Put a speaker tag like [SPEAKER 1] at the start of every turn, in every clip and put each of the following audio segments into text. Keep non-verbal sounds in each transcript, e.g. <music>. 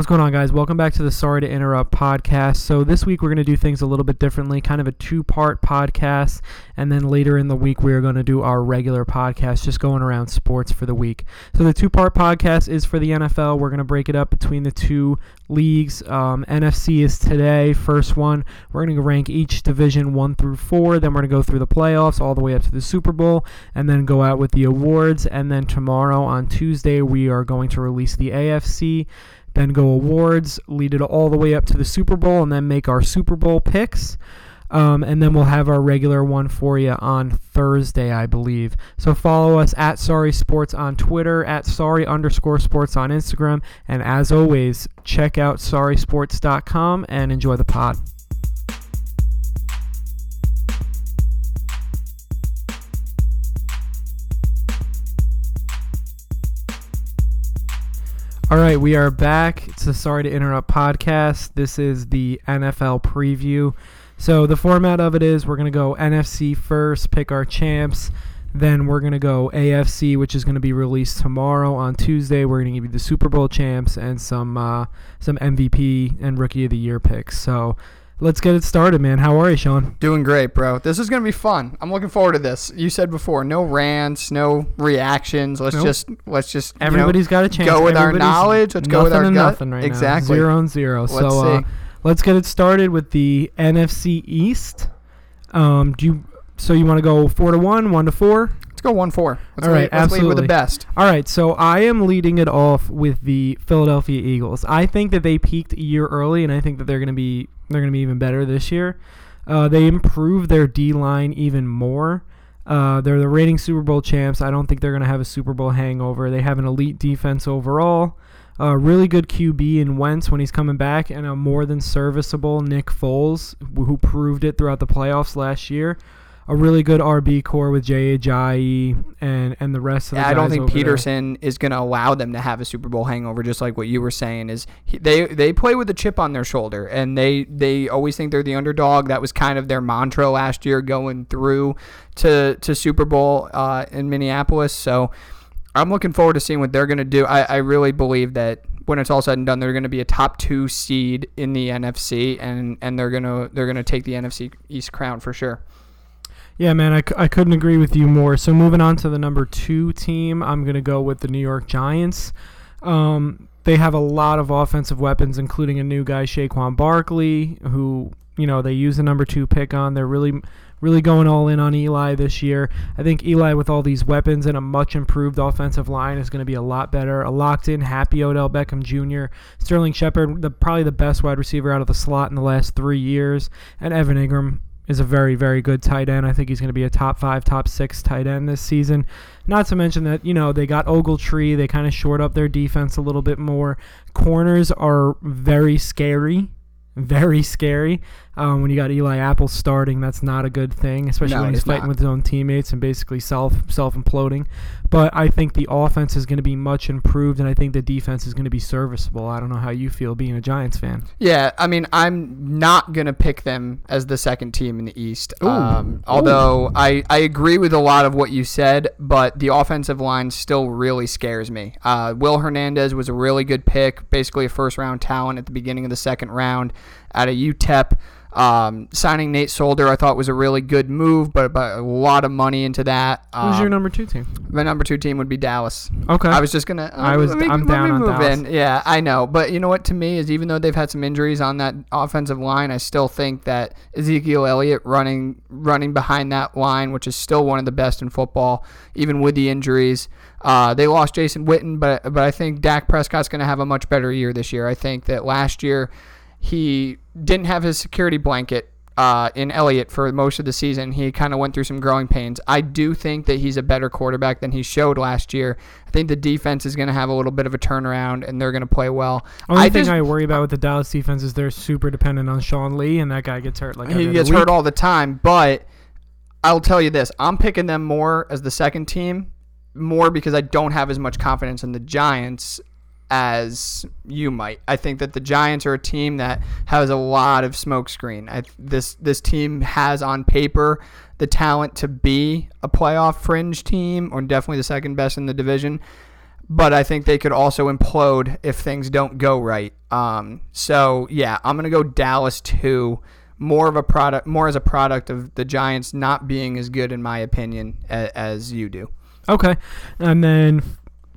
[SPEAKER 1] What's going on, guys? Welcome back to the Sorry to Interrupt podcast. So, this week we're going to do things a little bit differently, kind of a two part podcast. And then later in the week, we are going to do our regular podcast, just going around sports for the week. So, the two part podcast is for the NFL. We're going to break it up between the two leagues. Um, NFC is today, first one. We're going to rank each division one through four. Then we're going to go through the playoffs all the way up to the Super Bowl and then go out with the awards. And then tomorrow on Tuesday, we are going to release the AFC then go awards, lead it all the way up to the Super Bowl, and then make our Super Bowl picks. Um, and then we'll have our regular one for you on Thursday, I believe. So follow us at Sorry Sports on Twitter, at Sorry underscore Sports on Instagram, and as always, check out SorrySports.com and enjoy the pod. All right, we are back. It's Sorry to Interrupt podcast. This is the NFL preview. So, the format of it is we're going to go NFC first, pick our champs. Then we're going to go AFC, which is going to be released tomorrow on Tuesday. We're going to give you the Super Bowl champs and some uh, some MVP and Rookie of the Year picks. So, Let's get it started, man. How are you, Sean?
[SPEAKER 2] Doing great, bro. This is gonna be fun. I'm looking forward to this. You said before, no rants, no reactions. Let's nope. just let's just
[SPEAKER 1] everybody's
[SPEAKER 2] know,
[SPEAKER 1] got a chance.
[SPEAKER 2] Go with our knowledge. Let's go with our gut.
[SPEAKER 1] Nothing right
[SPEAKER 2] exactly.
[SPEAKER 1] Now. Zero and zero. Let's so uh, let's get it started with the NFC East. Um, do you? So you want to go four to one, one to four?
[SPEAKER 2] Let's go one four. Let's
[SPEAKER 1] All right,
[SPEAKER 2] lead,
[SPEAKER 1] absolutely.
[SPEAKER 2] lead with the best.
[SPEAKER 1] All right, so I am leading it off with the Philadelphia Eagles. I think that they peaked a year early, and I think that they're going to be they're going to be even better this year. Uh, they improved their D line even more. Uh, they're the reigning Super Bowl champs. I don't think they're going to have a Super Bowl hangover. They have an elite defense overall. A really good QB in Wentz when he's coming back, and a more than serviceable Nick Foles, who proved it throughout the playoffs last year a really good RB core with Jay Ajayi and and the rest of the
[SPEAKER 2] yeah, I don't think
[SPEAKER 1] Peterson
[SPEAKER 2] there. is going to allow them to have a Super Bowl hangover. Just like what you were saying is he, they they play with a chip on their shoulder and they they always think they're the underdog. That was kind of their mantra last year going through to to Super Bowl uh, in Minneapolis. So I'm looking forward to seeing what they're going to do. I, I really believe that when it's all said and done, they're going to be a top two seed in the NFC, and and they're gonna they're gonna take the NFC East crown for sure.
[SPEAKER 1] Yeah, man, I, I couldn't agree with you more. So moving on to the number two team, I'm going to go with the New York Giants. Um, they have a lot of offensive weapons, including a new guy, Saquon Barkley, who you know they use the number two pick on. They're really really going all in on Eli this year. I think Eli, with all these weapons and a much improved offensive line, is going to be a lot better. A locked in, happy Odell Beckham Jr., Sterling Shepard, the probably the best wide receiver out of the slot in the last three years, and Evan Engram is a very, very good tight end. I think he's going to be a top five, top six tight end this season. Not to mention that, you know, they got Ogletree. They kind of short up their defense a little bit more. Corners are very scary. Very scary. Um, when you got Eli Apple starting, that's not a good thing, especially no, when he's fighting not. with his own teammates and basically self self imploding. But I think the offense is going to be much improved, and I think the defense is going to be serviceable. I don't know how you feel being a Giants fan.
[SPEAKER 2] Yeah, I mean, I'm not going to pick them as the second team in the East. Um, although I, I agree with a lot of what you said, but the offensive line still really scares me. Uh, Will Hernandez was a really good pick, basically a first round talent at the beginning of the second round out of UTEP. Um, signing Nate Solder, I thought was a really good move, but, but a lot of money into that.
[SPEAKER 1] Um, Who's your um, number two team?
[SPEAKER 2] My number two team would be Dallas.
[SPEAKER 1] Okay. I
[SPEAKER 2] was just gonna.
[SPEAKER 1] I was. Me, I'm down on Dallas. In.
[SPEAKER 2] Yeah, I know, but you know what? To me, is even though they've had some injuries on that offensive line, I still think that Ezekiel Elliott running running behind that line, which is still one of the best in football, even with the injuries. Uh, they lost Jason Witten, but but I think Dak Prescott's going to have a much better year this year. I think that last year he didn't have his security blanket uh, in Elliott for most of the season. He kind of went through some growing pains. I do think that he's a better quarterback than he showed last year. I think the defense is going to have a little bit of a turnaround and they're going to play well.
[SPEAKER 1] Only
[SPEAKER 2] I
[SPEAKER 1] thing just, I worry about with the Dallas defense is they're super dependent on Sean Lee, and that guy gets hurt like
[SPEAKER 2] he gets hurt all the time. But I'll tell you this: I'm picking them more as the second team, more because I don't have as much confidence in the Giants as you might. I think that the Giants are a team that has a lot of smokescreen. This this team has on paper the talent to be a playoff fringe team, or definitely the second best in the division. but I think they could also implode if things don't go right. Um, so yeah, I'm gonna go Dallas two. More of a product, more as a product of the Giants not being as good, in my opinion, as you do.
[SPEAKER 1] Okay, and then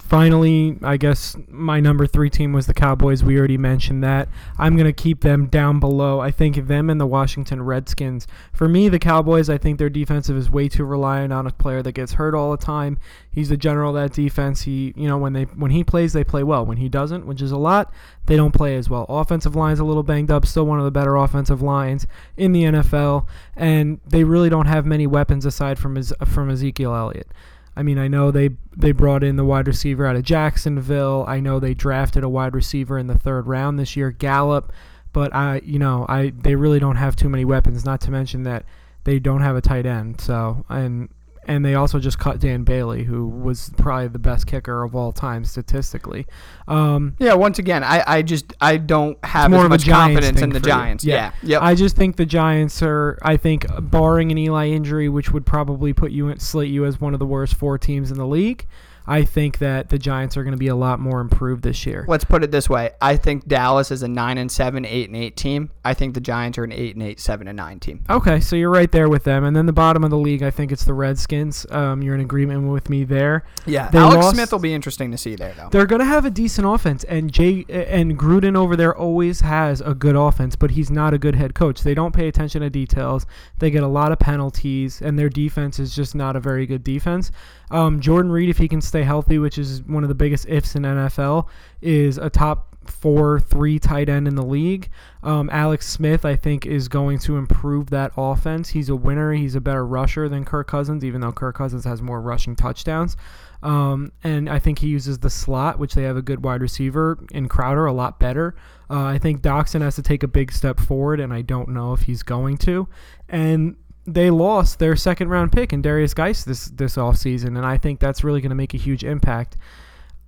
[SPEAKER 1] finally, I guess my number three team was the Cowboys. We already mentioned that. I'm going to keep them down below. I think them and the Washington Redskins. For me, the Cowboys, I think their defensive is way too reliant on a player that gets hurt all the time. He's the general of that defense. He, you know, when they when he plays, they play well. When he doesn't, which is a lot, they don't play as well. Offensive line's a little banged up. Still one of the better offensive lines in the NFL, and they really don't have many weapons aside from his from Ezekiel Elliott. I mean, I know they they brought in the wide receiver out of Jacksonville. I know they drafted a wide receiver in the third round this year, Gallup. But I, you know, I they really don't have too many weapons. Not to mention that they don't have a tight end. So and and they also just cut Dan Bailey, who was probably the best kicker of all time statistically. Um,
[SPEAKER 2] yeah, once again, I, I just I don't have more as much confidence in the Giants. Yeah,
[SPEAKER 1] yeah. Yep. I just think the Giants are. I think barring an Eli injury, which would probably put you slate you as one of the worst four teams in the league. I think that the Giants are going to be a lot more improved this year.
[SPEAKER 2] Let's put it this way: I think Dallas is a nine and seven, eight and eight team. I think the Giants are an eight and eight, seven and nine team.
[SPEAKER 1] Okay, so you're right there with them. And then the bottom of the league, I think it's the Redskins. Um, you're in agreement with me there.
[SPEAKER 2] Yeah, they Alex lost, Smith will be interesting to see there, though.
[SPEAKER 1] They're going to have a decent offense, and Jay and Gruden over there always has a good offense, but he's not a good head coach. They don't pay attention to details. They get a lot of penalties, and their defense is just not a very good defense. Um, Jordan Reed, if he can stay healthy, which is one of the biggest ifs in NFL, is a top four, three tight end in the league. Um, Alex Smith, I think, is going to improve that offense. He's a winner. He's a better rusher than Kirk Cousins, even though Kirk Cousins has more rushing touchdowns. Um, and I think he uses the slot, which they have a good wide receiver in Crowder, a lot better. Uh, I think Doctson has to take a big step forward, and I don't know if he's going to. And they lost their second round pick in Darius Guice this this offseason, and I think that's really going to make a huge impact.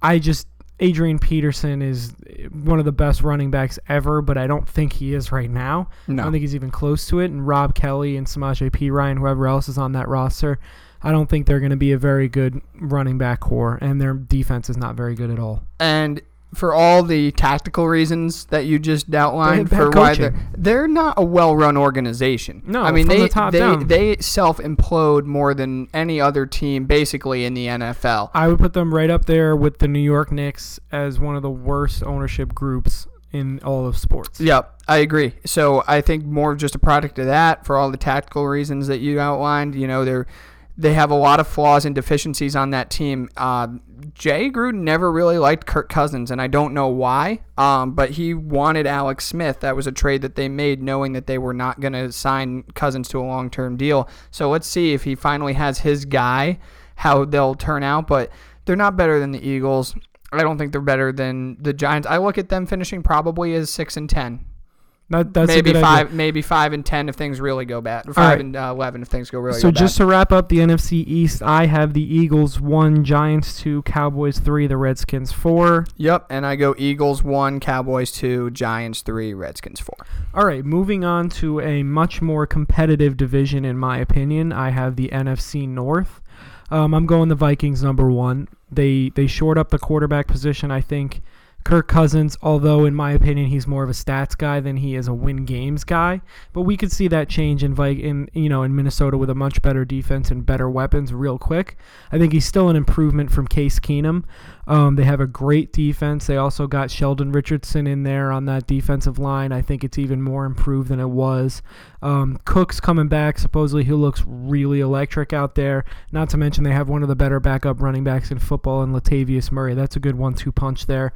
[SPEAKER 1] I just Adrian Peterson is one of the best running backs ever, but I don't think he is right now. No. I don't think he's even close to it. And Rob Kelley and Samaje Perine, whoever else is on that roster, I don't think they're going to be a very good running back core, and their defense is not very good at all.
[SPEAKER 2] And for all the tactical reasons that you just outlined for why they're they're not a well-run organization.
[SPEAKER 1] No, I mean they
[SPEAKER 2] the they, down. they self-implode more than any other team basically in the NFL.
[SPEAKER 1] I would put them right up there with the New York Knicks as one of the worst ownership groups in all of sports.
[SPEAKER 2] Yep, I agree. So I think more just a product of that for all the tactical reasons that you outlined. You know, they're they have a lot of flaws and deficiencies on that team. Uh, Jay Gruden never really liked Kirk Cousins, and I don't know why. Um, but he wanted Alex Smith. That was a trade that they made, knowing that they were not going to sign Cousins to a long-term deal. So let's see if he finally has his guy, how they'll turn out. But they're not better than the Eagles. I don't think they're better than the Giants. I look at them finishing probably as six and ten.
[SPEAKER 1] That, that's
[SPEAKER 2] maybe five,
[SPEAKER 1] idea.
[SPEAKER 2] maybe five and ten if things really go bad. Five right. and uh, eleven if things go really. Bad.
[SPEAKER 1] So
[SPEAKER 2] go
[SPEAKER 1] just to wrap up the NFC East, I have the Eagles one, Giants two, Cowboys three, the Redskins four.
[SPEAKER 2] Yep, and I go Eagles one, Cowboys two, Giants three, Redskins four.
[SPEAKER 1] All right, moving on to a much more competitive division in my opinion. I have the NFC North. Um, I'm going the Vikings number one. They they short up the quarterback position. I think Kirk Cousins, although in my opinion he's more of a stats guy than he is a win games guy, but we could see that change in in you know in Minnesota with a much better defense and better weapons real quick. I think he's still an improvement from Case Keenum. Um, they have a great defense. They also got Sheldon Richardson in there on that defensive line. I think it's even more improved than it was. Um, Cook's coming back. Supposedly he looks really electric out there. Not to mention they have one of the better backup running backs in football in Latavius Murray. That's a good one-two punch there.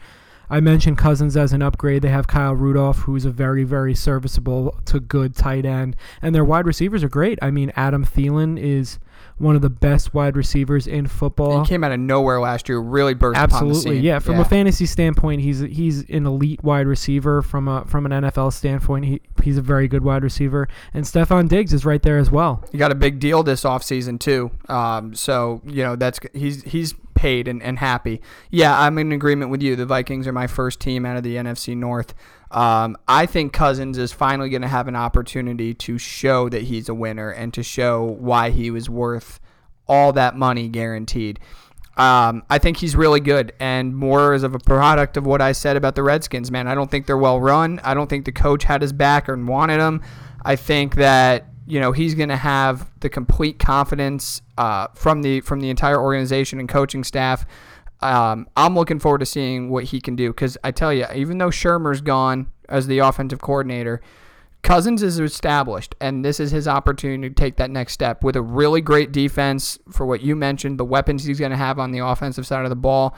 [SPEAKER 1] I mentioned Cousins as an upgrade. They have Kyle Rudolph, who's a very, very serviceable to good tight end. And their wide receivers are great. I mean, Adam Thielen is one of the best wide receivers in football.
[SPEAKER 2] He came out of nowhere last year, really burst.
[SPEAKER 1] Absolutely, yeah. From yeah. a fantasy standpoint, he's he's an elite wide receiver. From a from an NFL standpoint, he, he's a very good wide receiver. And Stefon Diggs is right there as well.
[SPEAKER 2] He got a big deal this offseason too. Um, so you know that's he's he's paid and, and happy. Yeah, I'm in agreement with you. The Vikings are my first team out of the NFC North. Um, I think Cousins is finally going to have an opportunity to show that he's a winner and to show why he was worth all that money guaranteed. Um, I think he's really good and more is of a product of what I said about the Redskins, man. I don't think they're well run. I don't think the coach had his back and wanted him. I think that you know he's going to have the complete confidence uh, from the from the entire organization and coaching staff. Um, I'm looking forward to seeing what he can do because I tell you, even though Shurmur's gone as the offensive coordinator, Cousins is established, and this is his opportunity to take that next step with a really great defense for what you mentioned, the weapons he's going to have on the offensive side of the ball.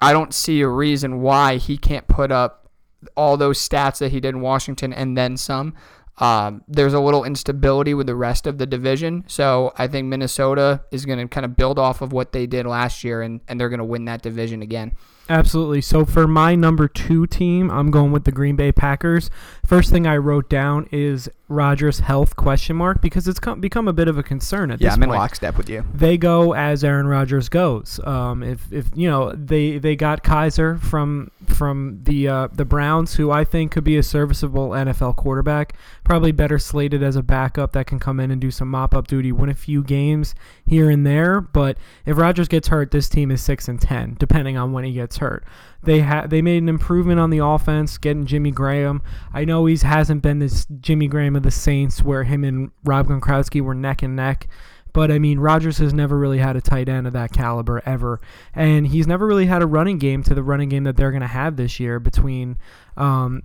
[SPEAKER 2] I don't see a reason why he can't put up all those stats that he did in Washington and then some. Um, there's a little instability with the rest of the division. So I think Minnesota is going to kind of build off of what they did last year, and, and they're going to win that division again.
[SPEAKER 1] Absolutely. So for my number two team, I'm going with the Green Bay Packers. First thing I wrote down is Rodgers' health question mark because it's come, become a bit of a concern at
[SPEAKER 2] yeah,
[SPEAKER 1] this
[SPEAKER 2] I'm
[SPEAKER 1] point.
[SPEAKER 2] in lockstep with you.
[SPEAKER 1] They go as Aaron Rodgers goes. Um, if if you know they they got Kizer from from the uh, the Browns, who I think could be a serviceable NFL quarterback, probably better slated as a backup that can come in and do some mop up duty, win a few games here and there. But if Rodgers gets hurt, this team is six and ten, depending on when he gets hurt. They had they made an improvement on the offense, getting Jimmy Graham. I know he hasn't been this Jimmy Graham of the Saints, where him and Rob Gronkowski were neck and neck. But I mean, Rodgers has never really had a tight end of that caliber ever, and he's never really had a running game to the running game that they're going to have this year between um,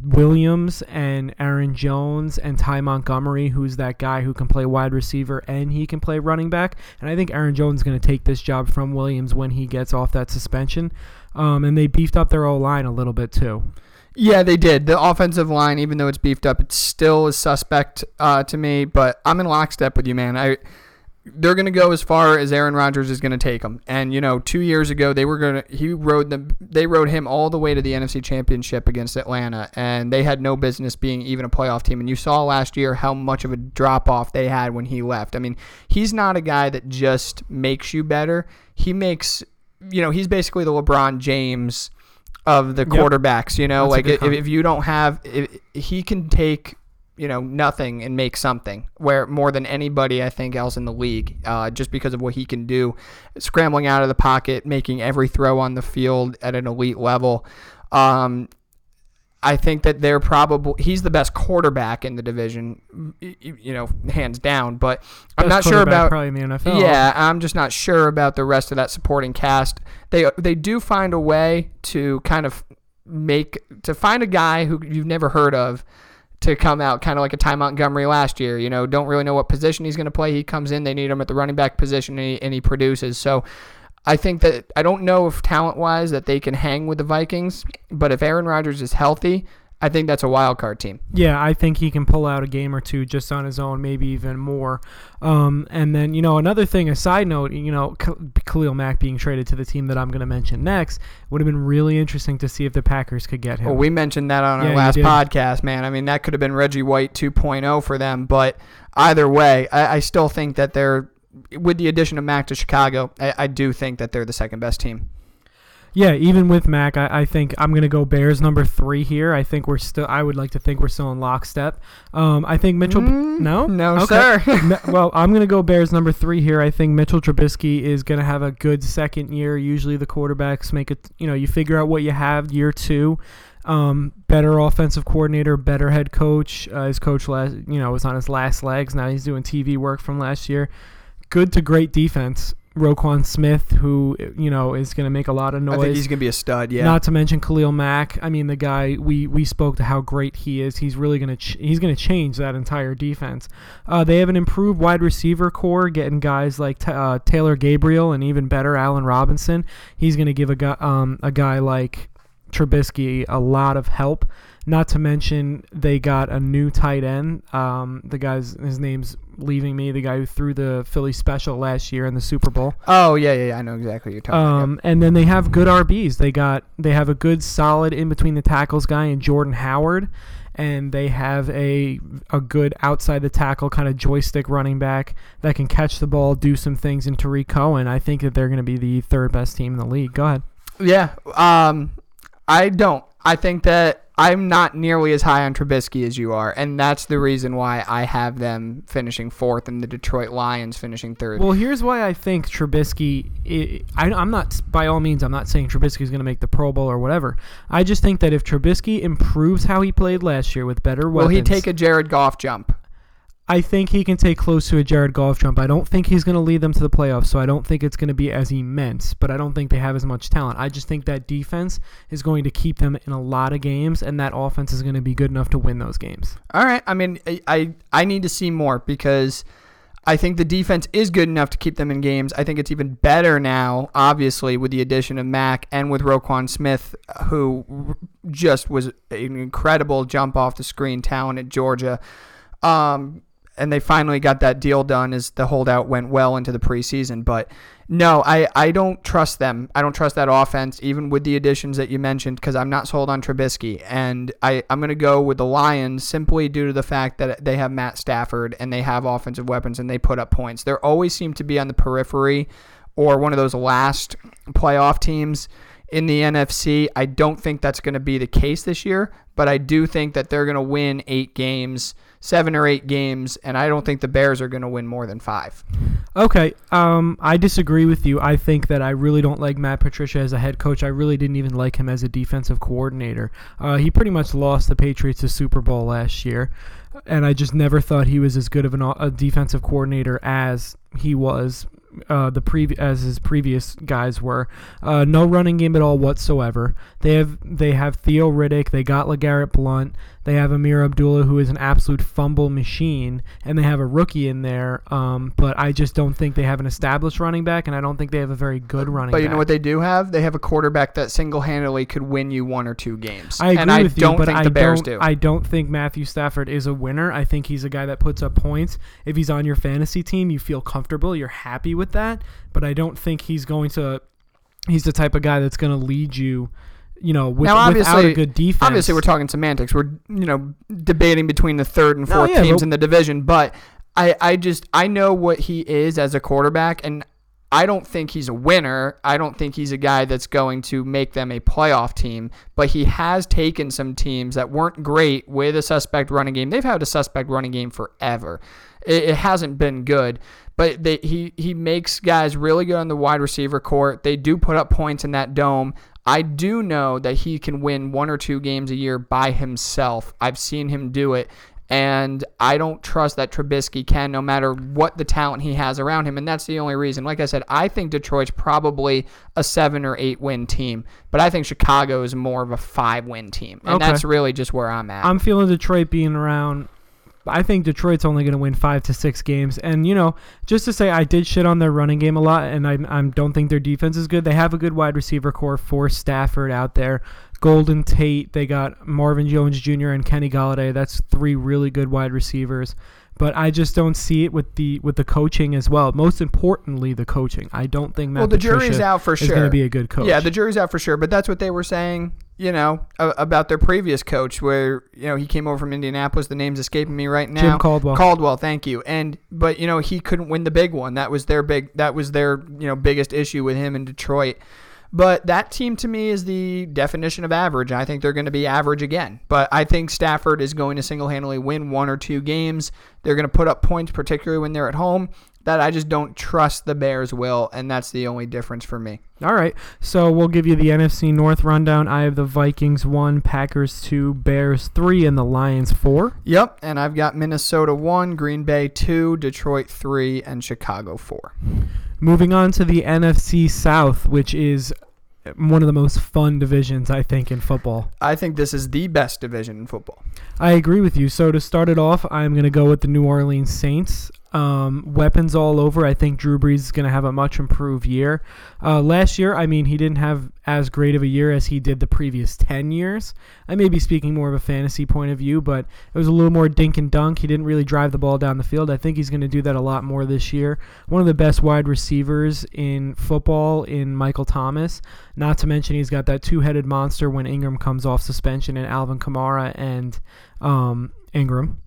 [SPEAKER 1] Williams and Aaron Jones and Ty Montgomery, who's that guy who can play wide receiver and he can play running back. And I think Aaron Jones is going to take this job from Williams when he gets off that suspension. Um, and they beefed up their O line a little bit too.
[SPEAKER 2] Yeah, they did. The offensive line, even though it's beefed up, it still is suspect uh, to me. But I'm in lockstep with you, man. I they're going to go as far as Aaron Rodgers is going to take them. And you know, two years ago they were going to he rode them. They rode him all the way to the NFC Championship against Atlanta, and they had no business being even a playoff team. And you saw last year how much of a drop off they had when he left. I mean, he's not a guy that just makes you better. He makes you know he's basically the LeBron James of the
[SPEAKER 1] Yep.
[SPEAKER 2] quarterbacks. You know,
[SPEAKER 1] That's
[SPEAKER 2] like if, if you don't have, if, he can take you know nothing and make something where more than anybody I think else in the league, uh, just because of what he can do, scrambling out of the pocket, making every throw on the field at an elite level. Um, I think that they're probably he's the best quarterback in the division, you know, hands down. But I'm not sure about
[SPEAKER 1] probably in the NFL.
[SPEAKER 2] yeah, I'm just not sure about the rest of that supporting cast. They they do find a way to kind of make to find a guy who you've never heard of to come out kind of like a Ty Montgomery last year. You know, don't really know what position he's going to play. He comes in, they need him at the running back position, and he, and he produces. So. I think that I don't know if talent wise that they can hang with the Vikings, but if Aaron Rodgers is healthy, I think that's a wild card team.
[SPEAKER 1] Yeah, I think he can pull out a game or two just on his own, maybe even more. Um, and then, you know, another thing, a side note, you know, Khalil Mack being traded to the team that I'm going to mention next would have been really interesting to see if the Packers could get him.
[SPEAKER 2] Well, we mentioned that on our last podcast, man. I mean, that could have been Reggie White 2.0 for them, but either way, I, I still think that they're, with the addition of Mack to Chicago, I, I do think that they're the second best team.
[SPEAKER 1] Yeah, even with Mack, I, I think I'm gonna go Bears number three here. I think we're still. I would like to think we're still in lockstep. Um, I think Mitchell.
[SPEAKER 2] Mm,
[SPEAKER 1] no,
[SPEAKER 2] no,
[SPEAKER 1] Okay.
[SPEAKER 2] sir. <laughs>
[SPEAKER 1] Well, I'm gonna go Bears number three here. I think Mitchell Trubisky is gonna have a good second year. Usually the quarterbacks make it. You know, you figure out what you have year two. Um, better offensive coordinator, better head coach. Uh, his coach last, you know, was on his last legs. Now he's doing TV work from last year. Good to great defense. Roquan Smith, who you know is going to make a lot of noise.
[SPEAKER 2] I think he's going to be a stud, yeah.
[SPEAKER 1] Not to mention Khalil Mack. I mean, the guy we we spoke to how great he is. He's really gonna ch- he's gonna change that entire defense. Uh, they have an improved wide receiver core, getting guys like t- uh, Taylor Gabriel and even better Allen Robinson. He's gonna give a guy um, a guy like Trubisky a lot of help. Not to mention they got a new tight end. Um, the guy's his name's leaving me. The guy who threw the Philly special last year in the Super Bowl.
[SPEAKER 2] oh, yeah, yeah, yeah. I know exactly what you're talking about.
[SPEAKER 1] Um, and then they have good RBs. They got they have a good solid in between the tackles guy and Jordan Howard, and they have a a good outside the tackle kind of joystick running back that can catch the ball, do some things in Tarik Cohen. I think that they're going to be the third best team in the league. Go ahead.
[SPEAKER 2] Yeah. Um, I don't. I think that I'm not nearly as high on Trubisky as you are, and that's the reason why I have them finishing fourth and the Detroit Lions finishing third.
[SPEAKER 1] Well, here's why I think Trubisky. I, am not by all means. I'm not saying Trubisky is going to make the Pro Bowl or whatever. I just think that if Trubisky improves how he played last year with better weapons,
[SPEAKER 2] will he take a Jared Goff jump?
[SPEAKER 1] I think he can take close to a Jared Goff jump. I don't think he's going to lead them to the playoffs, so I don't think it's going to be as immense, but I don't think they have as much talent. I just think that defense is going to keep them in a lot of games, and that offense is going to be good enough to win those games.
[SPEAKER 2] All right. I mean, I, I, I need to see more because I think the defense is good enough to keep them in games. I think it's even better now, obviously, with the addition of Mack and with Roquan Smith, who just was an incredible jump off the screen talent at Georgia. Um, and they finally got that deal done as the holdout went well into the preseason. But no, I, I don't trust them. I don't trust that offense, even with the additions that you mentioned, because I'm not sold on Trubisky. And I, I'm going to go with the Lions simply due to the fact that they have Matt Stafford and they have offensive weapons and they put up points. They always seem to be on the periphery or one of those last playoff teams in the NFC. I don't think that's going to be the case this year, but I do think that they're going to win eight games seven or eight games, and I don't think the Bears are going to win more than five.
[SPEAKER 1] Okay, um, I disagree with you. I think that I really don't like Matt Patricia as a head coach. I really didn't even like him as a defensive coordinator. Uh, he pretty much lost the Patriots to Super Bowl last year, and I just never thought he was as good of an, a defensive coordinator as he was uh, the previ- as his previous guys were. Uh, no running game at all whatsoever. They have they have Theo Riddick. They got LeGarrette Blunt. They have Ameer Abdullah, who is an absolute fumble machine, and they have a rookie in there. Um, but I just don't think they have an established running back, and I don't think they have a very good running.
[SPEAKER 2] But you
[SPEAKER 1] back.
[SPEAKER 2] know what they do have? They have a quarterback that single-handedly could win you one or two games.
[SPEAKER 1] I agree
[SPEAKER 2] and I
[SPEAKER 1] with
[SPEAKER 2] don't
[SPEAKER 1] you, but
[SPEAKER 2] think
[SPEAKER 1] I
[SPEAKER 2] the Bears
[SPEAKER 1] don't.
[SPEAKER 2] do.
[SPEAKER 1] I don't think Matthew Stafford is a winner. I think he's a guy that puts up points. If he's on your fantasy team, you feel comfortable. You're happy with that. But I don't think he's going to. He's the type of guy that's going to lead you you know, with,
[SPEAKER 2] now, obviously,
[SPEAKER 1] without a good defense.
[SPEAKER 2] Obviously, we're talking semantics. We're you know debating between the third and
[SPEAKER 1] No,
[SPEAKER 2] fourth
[SPEAKER 1] yeah,
[SPEAKER 2] teams
[SPEAKER 1] but-
[SPEAKER 2] in the division, but I I just I know what he is as a quarterback, and I don't think he's a winner. I don't think he's a guy that's going to make them a playoff team, but he has taken some teams that weren't great with a suspect running game. They've had a suspect running game forever. It, it hasn't been good, but they, he he makes guys really good on the wide receiver court. They do put up points in that dome. I do know that he can win one or two games a year by himself. I've seen him do it. And I don't trust that Trubisky can, no matter what the talent he has around him. And that's the only reason. Like I said, I think Detroit's probably a seven or eight win team, but I think Chicago is more of a five win team. And
[SPEAKER 1] Okay.
[SPEAKER 2] that's really just where I'm at.
[SPEAKER 1] I'm feeling Detroit being around. I think Detroit's only going to win five to six games, and you know, just to say, I did shit on their running game a lot, and I, I don't think their defense is good. They have a good wide receiver core for Stafford out there. Golden Tate, they got Marvin Jones Jr. and Kenny Golladay. That's three really good wide receivers. But I just don't see it with the with the coaching as well. Most importantly, the coaching. I don't think Matt
[SPEAKER 2] well, the
[SPEAKER 1] Patricia
[SPEAKER 2] jury's out for
[SPEAKER 1] is
[SPEAKER 2] sure.
[SPEAKER 1] going to be a good coach.
[SPEAKER 2] Yeah, the jury's out for sure. But that's what they were saying, you know, a- about their previous coach, where you know he came over from Indianapolis. The name's escaping me right now.
[SPEAKER 1] Jim Caldwell.
[SPEAKER 2] Caldwell, thank you. And but you know he couldn't win the big one. That was their big. That was their you know biggest issue with him in Detroit. But that team to me is the definition of average. I think they're going to be average again. But I think Stafford is going to single handedly win one or two games. They're going to put up points, particularly when they're at home. That I just don't trust the Bears will, and that's the only difference for me.
[SPEAKER 1] All right. So we'll give you the NFC North rundown. I have the Vikings 1, Packers 2, Bears 3, and the Lions 4.
[SPEAKER 2] Yep, and I've got Minnesota 1, Green Bay 2, Detroit 3, and Chicago 4.
[SPEAKER 1] Moving on to the NFC South, which is one of the most fun divisions, I think, in football.
[SPEAKER 2] I think this is the best division in football.
[SPEAKER 1] I agree with you. So to start it off, I'm going to go with the New Orleans Saints. Um, weapons all over. I think Drew Brees is going to have a much improved year. Uh, last year, I mean, he didn't have as great of a year as he did the previous 10 years. I may be speaking more of a fantasy point of view, but it was a little more dink and dunk. He didn't really drive the ball down the field. I think he's going to do that a lot more this year. One of the best wide receivers in football in Michael Thomas. Not to mention, he's got that two headed monster when Ingram comes off suspension and Alvin Kamara and um, Ingram.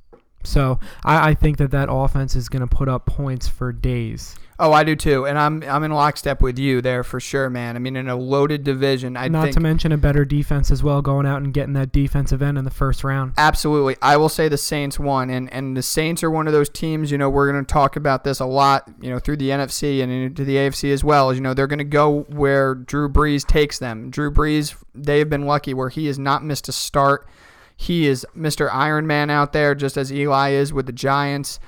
[SPEAKER 1] So I, I think that that offense is going to put up points for days.
[SPEAKER 2] Oh, I do too, and I'm I'm in lockstep with you there for sure, man. I mean, in a loaded division, I
[SPEAKER 1] Not to mention a better defense as well, going out and getting that defensive end in the first round.
[SPEAKER 2] Absolutely. I will say the Saints won and and the Saints are one of those teams, you know, we're going to talk about this a lot, you know, through the NFC and into the AFC as well. As you know, they're going to go where Drew Brees takes them. Drew Brees, they've been lucky where he has not missed a start. He is Mr. Iron Man out there just as Eli is with the Giants.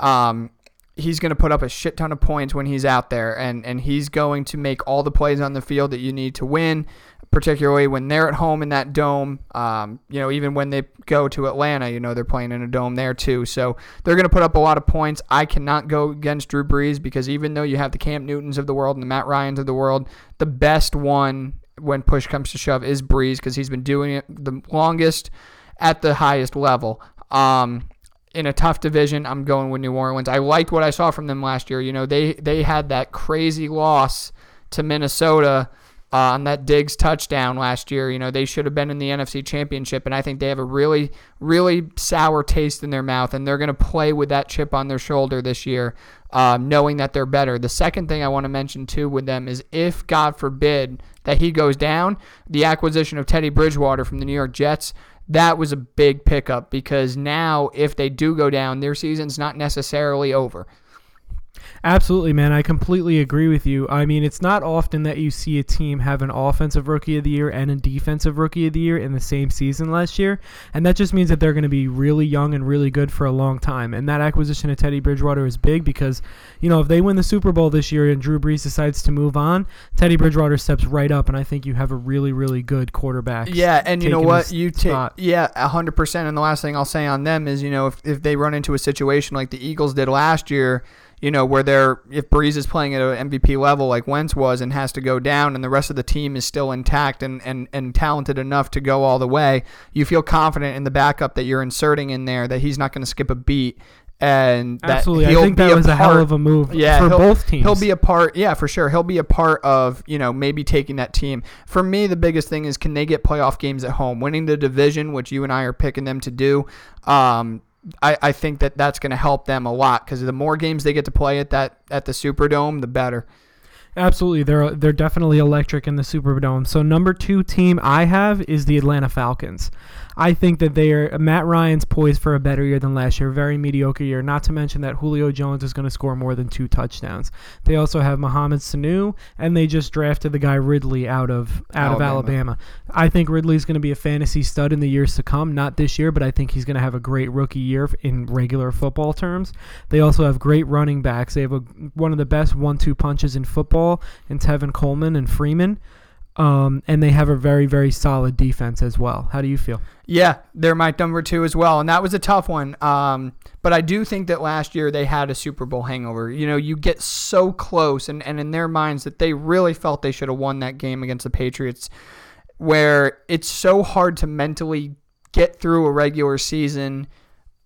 [SPEAKER 2] Um he's going to put up a shit ton of points when he's out there and and he's going to make all the plays on the field that you need to win particularly when they're at home in that dome. Um, you know, even when they go to Atlanta, you know, they're playing in a dome there too. So they're going to put up a lot of points. I cannot go against Drew Brees because even though you have the Cam Newtons of the world and the Matt Ryans of the world, the best one when push comes to shove is Brees because he's been doing it the longest at the highest level. Um, in a tough division, I'm going with New Orleans. I liked what I saw from them last year. You know, they they had that crazy loss to Minnesota uh, on that Diggs touchdown last year. You know, they should have been in the NFC Championship, and I think they have a really, really sour taste in their mouth, and they're going to play with that chip on their shoulder this year, um, knowing that they're better. The second thing I want to mention, too, with them is if, God forbid, that he goes down, the acquisition of Teddy Bridgewater from the New York Jets. That was a big pickup because now, if they do go down, their season's not necessarily over.
[SPEAKER 1] Absolutely, man. I completely agree with you. I mean, it's not often that you see a team have an offensive rookie of the year and a defensive rookie of the year in the same season last year. And that just means that they're going to be really young and really good for a long time. And that acquisition of Teddy Bridgewater is big because, you know, if they win the Super Bowl this year and Drew Brees decides to move on, Teddy Bridgewater steps right up. And I think you have a really, really good quarterback.
[SPEAKER 2] Yeah. And you know what? You take, yeah, 100%. And the last thing I'll say on them is, you know, if, if they run into a situation like the Eagles did last year, you know, where they're if Brees is playing at an MVP level like Wentz was and has to go down and the rest of the team is still intact and, and, and talented enough to go all the way, you feel confident in the backup that you're inserting in there that he's not going to skip a beat and that
[SPEAKER 1] Absolutely. I think
[SPEAKER 2] be
[SPEAKER 1] that was a hell of a move
[SPEAKER 2] yeah,
[SPEAKER 1] for both teams.
[SPEAKER 2] He'll be a part, yeah, for sure. He'll be a part of, you know, maybe taking that team. For me, the biggest thing is can they get playoff games at home? Winning the division, which you and I are picking them to do, um, I, I think that that's going to help them a lot because the more games they get to play at that at the Superdome, the better.
[SPEAKER 1] Absolutely, they're they're definitely electric in the Superdome. So number two team I have is the Atlanta Falcons. I think that they are Matt Ryan's poised for a better year than last year, very mediocre year. Not to mention that Julio Jones is going to score more than two touchdowns. They also have Mohamed Sanu, and they just drafted the guy Ridley out of out of
[SPEAKER 2] Alabama.
[SPEAKER 1] Alabama. I think Ridley's going to be a fantasy stud in the years to come. Not this year, but I think he's going to have a great rookie year in regular football terms. They also have great running backs. They have a, one of the best one-two punches in football in Tevin Coleman and Freeman. Um, and they have a very, very solid defense as well. How do you feel?
[SPEAKER 2] Yeah, they're my number two as well, and that was a tough one. Um, but I do think that last year they had a Super Bowl hangover. You know, you get so close, and, and in their minds that they really felt they should have won that game against the Patriots, where it's so hard to mentally get through a regular season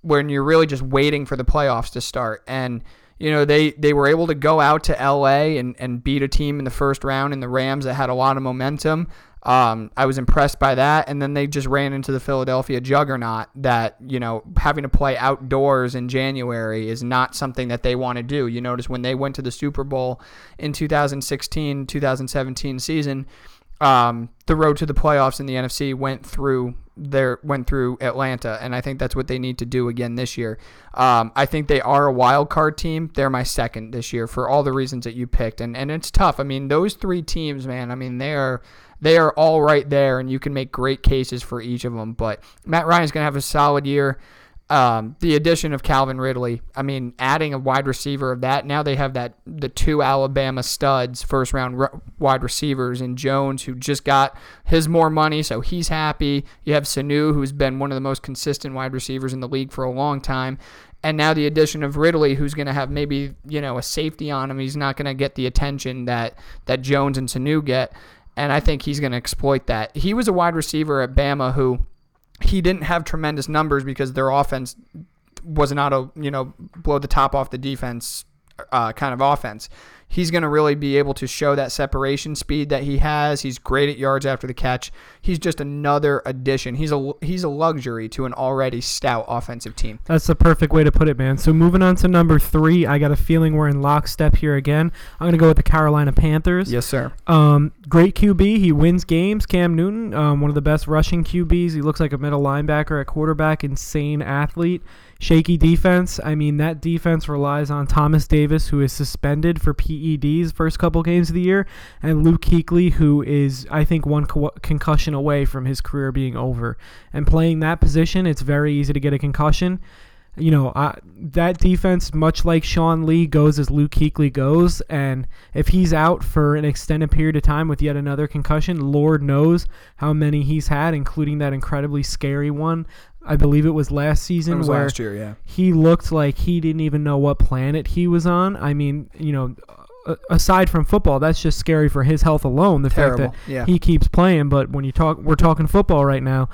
[SPEAKER 2] when you're really just waiting for the playoffs to start. And you know they they were able to go out to LA and, and beat a team in the first round in the Rams that had a lot of momentum. Um, I was impressed by that, and then they just ran into the Philadelphia juggernaut. That you know having to play outdoors in January is not something that they want to do. You notice when they went to the Super Bowl in 2016 2017 season, um, the road to the playoffs in the NFC went through their went through Atlanta, and I think that's what they need to do again this year. Um, I think they are a wild card team. They're my second this year for all the reasons that you picked, and and it's tough. I mean, those three teams, man. I mean, they are they are all right there, and you can make great cases for each of them. But Matt Ryan's gonna have a solid year. Um, the addition of Calvin Ridley, I mean, adding a wide receiver of that. Now they have that the two Alabama studs, first round r- wide receivers, and Jones, who just got his more money, so he's happy. You have Sanu, who's been one of the most consistent wide receivers in the league for a long time. And now the addition of Ridley, who's going to have maybe you know a safety on him. He's not going to get the attention that that Jones and Sanu get, and I think he's going to exploit that. He was a wide receiver at Bama who he didn't have tremendous numbers because their offense was not a you know blow the top off the defense uh, kind of offense. He's going to really be able to show that separation speed that he has. He's great at yards after the catch. He's just another addition. He's a he's a luxury to an already stout offensive team.
[SPEAKER 1] That's the perfect way to put it, man. So moving on to number three, I got a feeling we're in lockstep here again. I'm gonna go with the Carolina Panthers.
[SPEAKER 2] Yes, sir.
[SPEAKER 1] Um, great QB. He wins games. Cam Newton, um, one of the best rushing QBs. He looks like a middle linebacker at quarterback. Insane athlete. Shaky defense. I mean, that defense relies on Thomas Davis, who is suspended for PEDs first couple games of the year, and Luke Kuechly, who is, I think, one co- concussion away from his career being over. And playing that position, it's very easy to get a concussion. You know, I, that defense, much like Sean Lee, goes as Luke Kuechly goes. And if he's out for an extended period of time with yet another concussion, Lord knows how many he's had, including that incredibly scary one I believe it was last season
[SPEAKER 2] was
[SPEAKER 1] where
[SPEAKER 2] last year, yeah.
[SPEAKER 1] he looked like he didn't even know what planet he was on. I mean, you know, aside from football, that's just scary for his health alone. The
[SPEAKER 2] Terrible.
[SPEAKER 1] fact that
[SPEAKER 2] yeah.
[SPEAKER 1] he keeps playing, but when you talk, we're talking football right now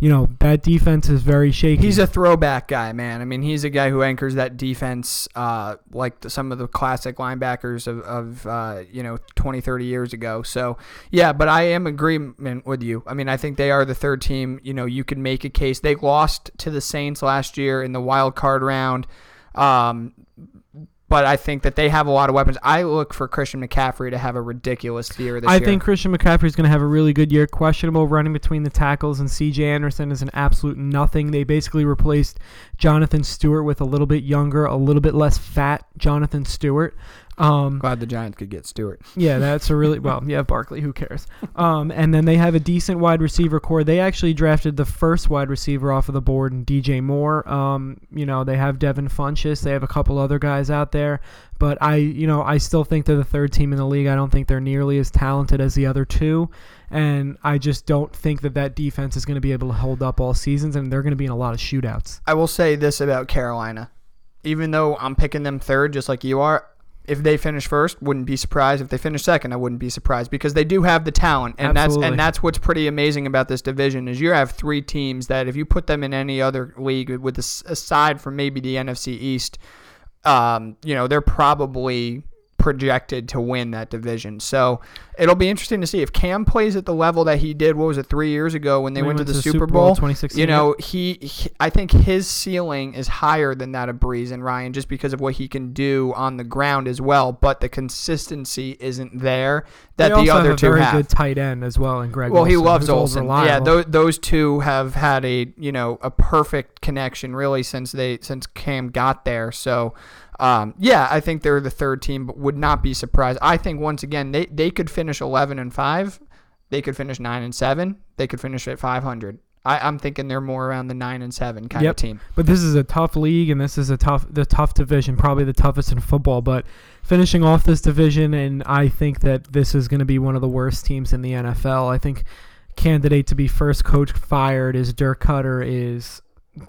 [SPEAKER 1] you know that defense is very shaky.
[SPEAKER 2] He's a throwback guy, man. I mean, he's a guy who anchors that defense uh, like the, some of the classic linebackers of, of uh, you know 20, 30 years ago. So yeah, but I am agreement with you. I mean, I think they are the third team. You know, you could make a case. They lost to the Saints last year in the wild card round. Um, but I think that they have a lot of weapons. I look for Christian McCaffrey to have a ridiculous year this
[SPEAKER 1] I
[SPEAKER 2] year.
[SPEAKER 1] think Christian McCaffrey is going to have a really good year. Questionable running between the tackles, and C.J. Anderson is an absolute nothing. They basically replaced Jonathan Stewart with a little bit younger, a little bit less fat Jonathan Stewart. Um,
[SPEAKER 2] Glad the Giants could get Stewart. <laughs>
[SPEAKER 1] Yeah, that's a really well. You have Barkley. Who cares? Um, and then they have a decent wide receiver core. They actually drafted the first wide receiver off of the board, and DJ Moore. Um, you know, they have Devin Funchess. They have a couple other guys out there, but I, you know, I still think they're the third team in the league. I don't think they're nearly as talented as the other two, and I just don't think that that defense is going to be able to hold up all seasons, and they're going to be in a lot of shootouts.
[SPEAKER 2] I will say this about Carolina. Even though I'm picking them third, just like you are, if they finish first, wouldn't be surprised. If they finish second, I wouldn't be surprised because they do have the talent, and
[SPEAKER 1] Absolutely.
[SPEAKER 2] that's and that's what's pretty amazing about this division is you have three teams that if you put them in any other league, with this, aside from maybe the NFC East, um, you know they're probably projected to win that division. So it'll be interesting to see if Cam plays at the level that he did. What was it three years ago when they
[SPEAKER 1] When he
[SPEAKER 2] went, to the Super Bowl?
[SPEAKER 1] 2016.
[SPEAKER 2] You know, he, he, I think his ceiling is higher than that of Brees and Ryan just because of what he can do on the ground as well. But the consistency isn't there that
[SPEAKER 1] They
[SPEAKER 2] the other
[SPEAKER 1] have a
[SPEAKER 2] two
[SPEAKER 1] very
[SPEAKER 2] have.
[SPEAKER 1] good tight end as well, and Greg.
[SPEAKER 2] Well, he loves Olsen. Yeah, those, those two have had a you know a perfect connection really since they since Cam got there. So, um, yeah, I think they're the third team, but would not be surprised. I think once again they they could finish eleven and five, they could finish nine and seven, they could finish at five hundred. I, I'm thinking they're more around the nine and seven kind
[SPEAKER 1] Yep.
[SPEAKER 2] of team.
[SPEAKER 1] But this is a tough league, and this is a tough, the tough division, probably the toughest in football. But finishing off this division, and I think that this is going to be one of the worst teams in the NFL. I think candidate to be first coach fired is Dirk Koetter is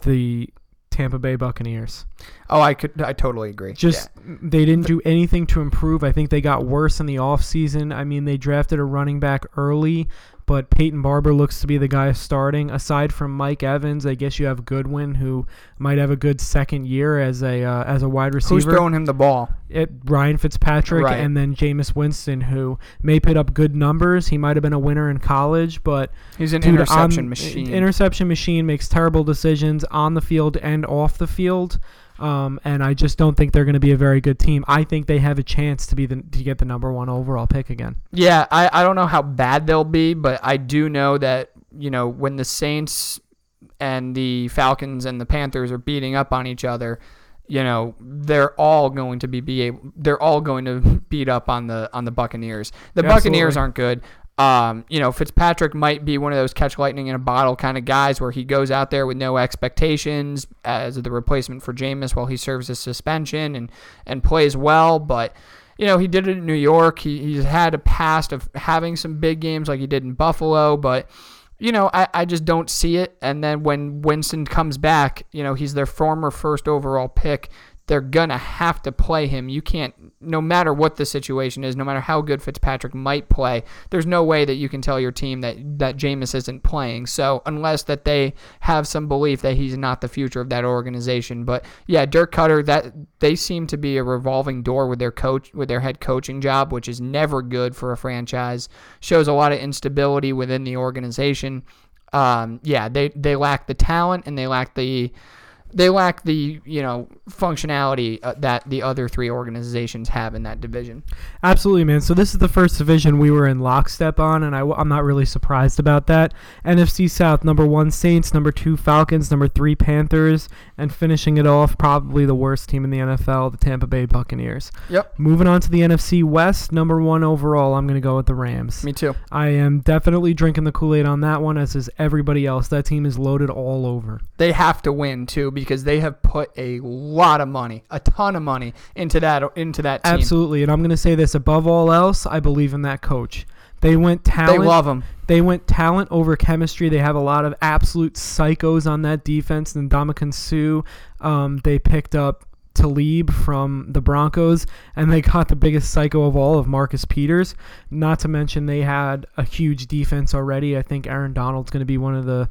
[SPEAKER 1] the Tampa Bay Buccaneers.
[SPEAKER 2] Oh, I could I totally agree.
[SPEAKER 1] Just they didn't do anything to improve. I think they got worse in the offseason. I mean, they drafted a running back early, but Peyton Barber looks to be the guy starting. Aside from Mike Evans, I guess you have Godwin, who might have a good second year as a uh, as a wide receiver.
[SPEAKER 2] Who's throwing him the ball?
[SPEAKER 1] It, Ryan Fitzpatrick
[SPEAKER 2] Right.
[SPEAKER 1] and then Jameis Winston, who may put up good numbers. He might have been a winner in college, but
[SPEAKER 2] He's an
[SPEAKER 1] Dude,
[SPEAKER 2] interception
[SPEAKER 1] on-
[SPEAKER 2] machine.
[SPEAKER 1] Interception machine makes terrible decisions on the field and off the field. Um, and I just don't think they're going to be a very good team. I think they have a chance to be the to get the number one overall pick again.
[SPEAKER 2] Yeah, I, I don't know how bad they'll be, but I do know that, you know, when the Saints and the Falcons and the Panthers are beating up on each other, you know, they're all going to be, be able they're all going to <laughs> beat up on the on the Buccaneers. The Buccaneers aren't good. Um, you know, Fitzpatrick might be one of those catch lightning in a bottle kind of guys where he goes out there with no expectations as the replacement for Jameis while he serves his suspension and and plays well, but you know, he did it in New York. He, he's had a past of having some big games like he did in Buffalo, but, you know, I, I just don't see it. And then when Winston comes back, you know, he's their former first overall pick. They're gonna have to play him. You can't, no matter what the situation is, no matter how good Fitzpatrick might play, there's no way that you can tell your team that that Jameis isn't playing. So unless that they have some belief that he's not the future of that organization, but yeah, Dirk Koetter, that they seem to be a revolving door with their coach, with their head coaching job, which is never good for a franchise. Shows a lot of instability within the organization. Um, yeah, they they lack the talent and they lack the they lack the you know functionality uh, that the other three organizations have in that division.
[SPEAKER 1] Absolutely, man. So this is the first division we were in lockstep on, and I, am not really surprised about that. NFC South, number one Saints, number two Falcons, number three Panthers, and finishing it off, probably the worst team in the NFL, the Tampa Bay Buccaneers.
[SPEAKER 2] Yep.
[SPEAKER 1] Moving on to the NFC West, number one overall, I'm going to go with the Rams.
[SPEAKER 2] Me too.
[SPEAKER 1] I am definitely drinking the Kool Aid on that one, as is everybody else. That team is loaded all over.
[SPEAKER 2] They have to win too because they have put a lot of money, a ton of money into that into that team.
[SPEAKER 1] Absolutely, and I'm going to say this above all else, I believe in that coach. They went talent.
[SPEAKER 2] They love him.
[SPEAKER 1] They went talent over chemistry. They have a lot of absolute psychos on that defense. And Ndamukong Suh, um, they picked up Talib from the Broncos, and they <laughs> got the biggest psycho of all of Marcus Peters. Not to mention they had a huge defense already. I think Aaron Donald's going to be one of the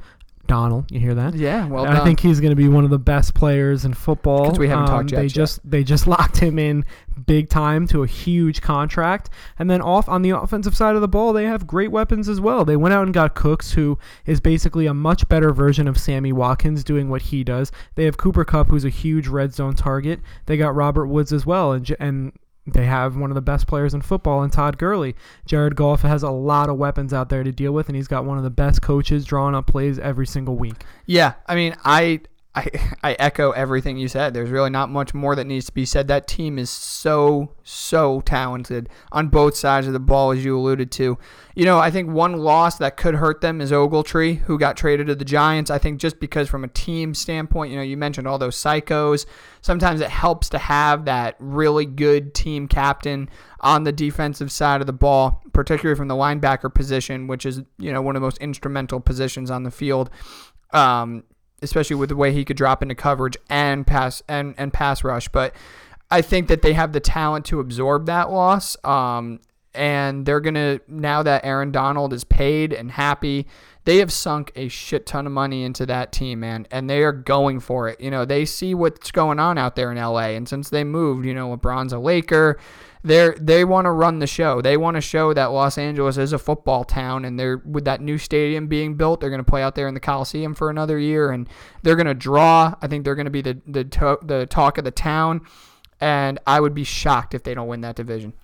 [SPEAKER 1] Donald. You hear that?
[SPEAKER 2] Yeah, well
[SPEAKER 1] I think he's going to be one of the best players in football.
[SPEAKER 2] Because we haven't um, talked
[SPEAKER 1] They
[SPEAKER 2] yet.
[SPEAKER 1] just they just <laughs> locked him in big time to a huge contract, and then off on the offensive side of the ball, they have great weapons as well. They went out and got Cooks, who is basically a much better version of Sammy Watkins, doing what he does. They have Cooper Kupp, who's a huge red zone target. They got Robert Woods as well, and and they have one of the best players in football in Todd Gurley. Jared Goff has a lot of weapons out there to deal with, and he's got one of the best coaches drawing up plays every single week.
[SPEAKER 2] Yeah, I mean, I I, <laughs> I echo everything you said. There's really not much more that needs to be said. That team is so, so talented on both sides of the ball, as you alluded to. You know, I think one loss that could hurt them is Ogletree, who got traded to the Giants. I think just because, from a team standpoint, you know, you mentioned all those psychos. Sometimes it helps to have that really good team captain on the defensive side of the ball, particularly from the linebacker position, which is, you know, one of the most instrumental positions on the field. Um, especially with the way he could drop into coverage and pass and, and pass rush. But I think that they have the talent to absorb that loss. Um, and they're gonna now that Aaron Donald is paid and happy, they have sunk a shit ton of money into that team, man, and they are going for it. You know, they see what's going on out there in LA, and since they moved, you know, LeBron's a Laker They're, they want to run the show. They want to show that Los Angeles is a football town, and they're with that new stadium being built. They're going to play out there in the Coliseum for another year, and they're going to draw. I think they're going to be the the to, the talk of the town, and I would be shocked if they don't win that division.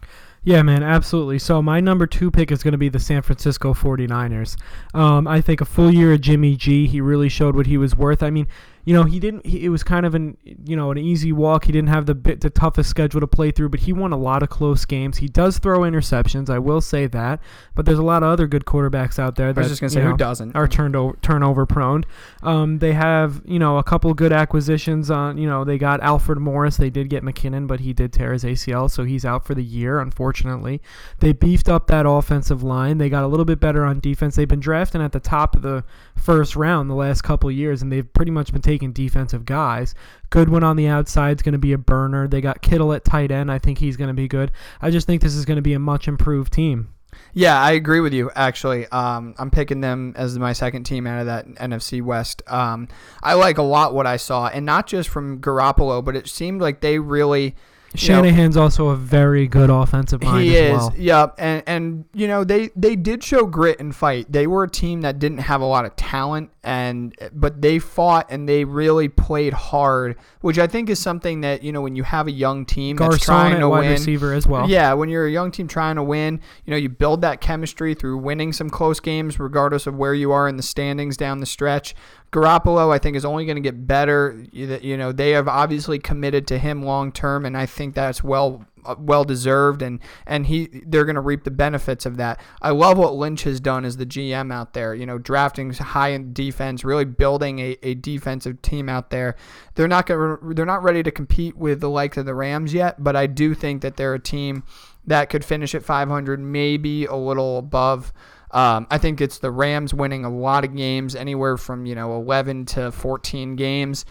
[SPEAKER 1] Yeah, man, absolutely. So my number two pick is going to be the San Francisco 49ers. Um, I think a full year of Jimmy G, he really showed what he was worth. I mean, you know, he didn't. He, it was kind of an you know an easy walk. He didn't have the bit the toughest schedule to play through, but he won a lot of close games. He does throw interceptions, I will say that. But there's a lot of other good quarterbacks out there. That,
[SPEAKER 2] I was just gonna say
[SPEAKER 1] know,
[SPEAKER 2] who doesn't
[SPEAKER 1] are turned over turnover prone. Um, they have you know a couple good acquisitions on. You know they got Alfred Morris. They did get McKinnon, but he did tear his ACL, so he's out for the year. Unfortunately, they beefed up that offensive line. They got a little bit better on defense. They've been drafting at the top of the first round the last couple years, and they've pretty much been taking defensive guys. Goodwin on the outside is going to be a burner. They got Kittle at tight end. I think he's going to be good. I just think this is going to be a much improved team.
[SPEAKER 2] Yeah, I agree with you. Actually, um, I'm picking them as my second team out of that NFC West. Um, I like a lot what I saw, and not just from Garoppolo, but it seemed like they really
[SPEAKER 1] Shanahan's know, also a very good offensive mind
[SPEAKER 2] he
[SPEAKER 1] as
[SPEAKER 2] is,
[SPEAKER 1] well.
[SPEAKER 2] Yep, and and you know they they did show grit and fight. They were a team that didn't have a lot of talent, and but they fought and they really played hard, which I think is something that you know when you have a young team
[SPEAKER 1] Garcon
[SPEAKER 2] that's trying to
[SPEAKER 1] wide
[SPEAKER 2] win,
[SPEAKER 1] receiver as well.
[SPEAKER 2] Yeah, when you're a young team trying to win, you know you build that chemistry through winning some close games, regardless of where you are in the standings down the stretch. Garoppolo, I think, is only going to get better. You know, they have obviously committed to him long term, and I think that's well uh, well deserved and and he they're going to reap the benefits of that. I love what Lynch has done as the GM out there, you know, drafting high in defense, really building a, a defensive team out there. They're not going they're not ready to compete with the likes of the Rams yet, but I do think that they're a team that could finish at 500, maybe a little above. Um, I think it's the Rams winning a lot of games, anywhere from you know 11 to 14 games.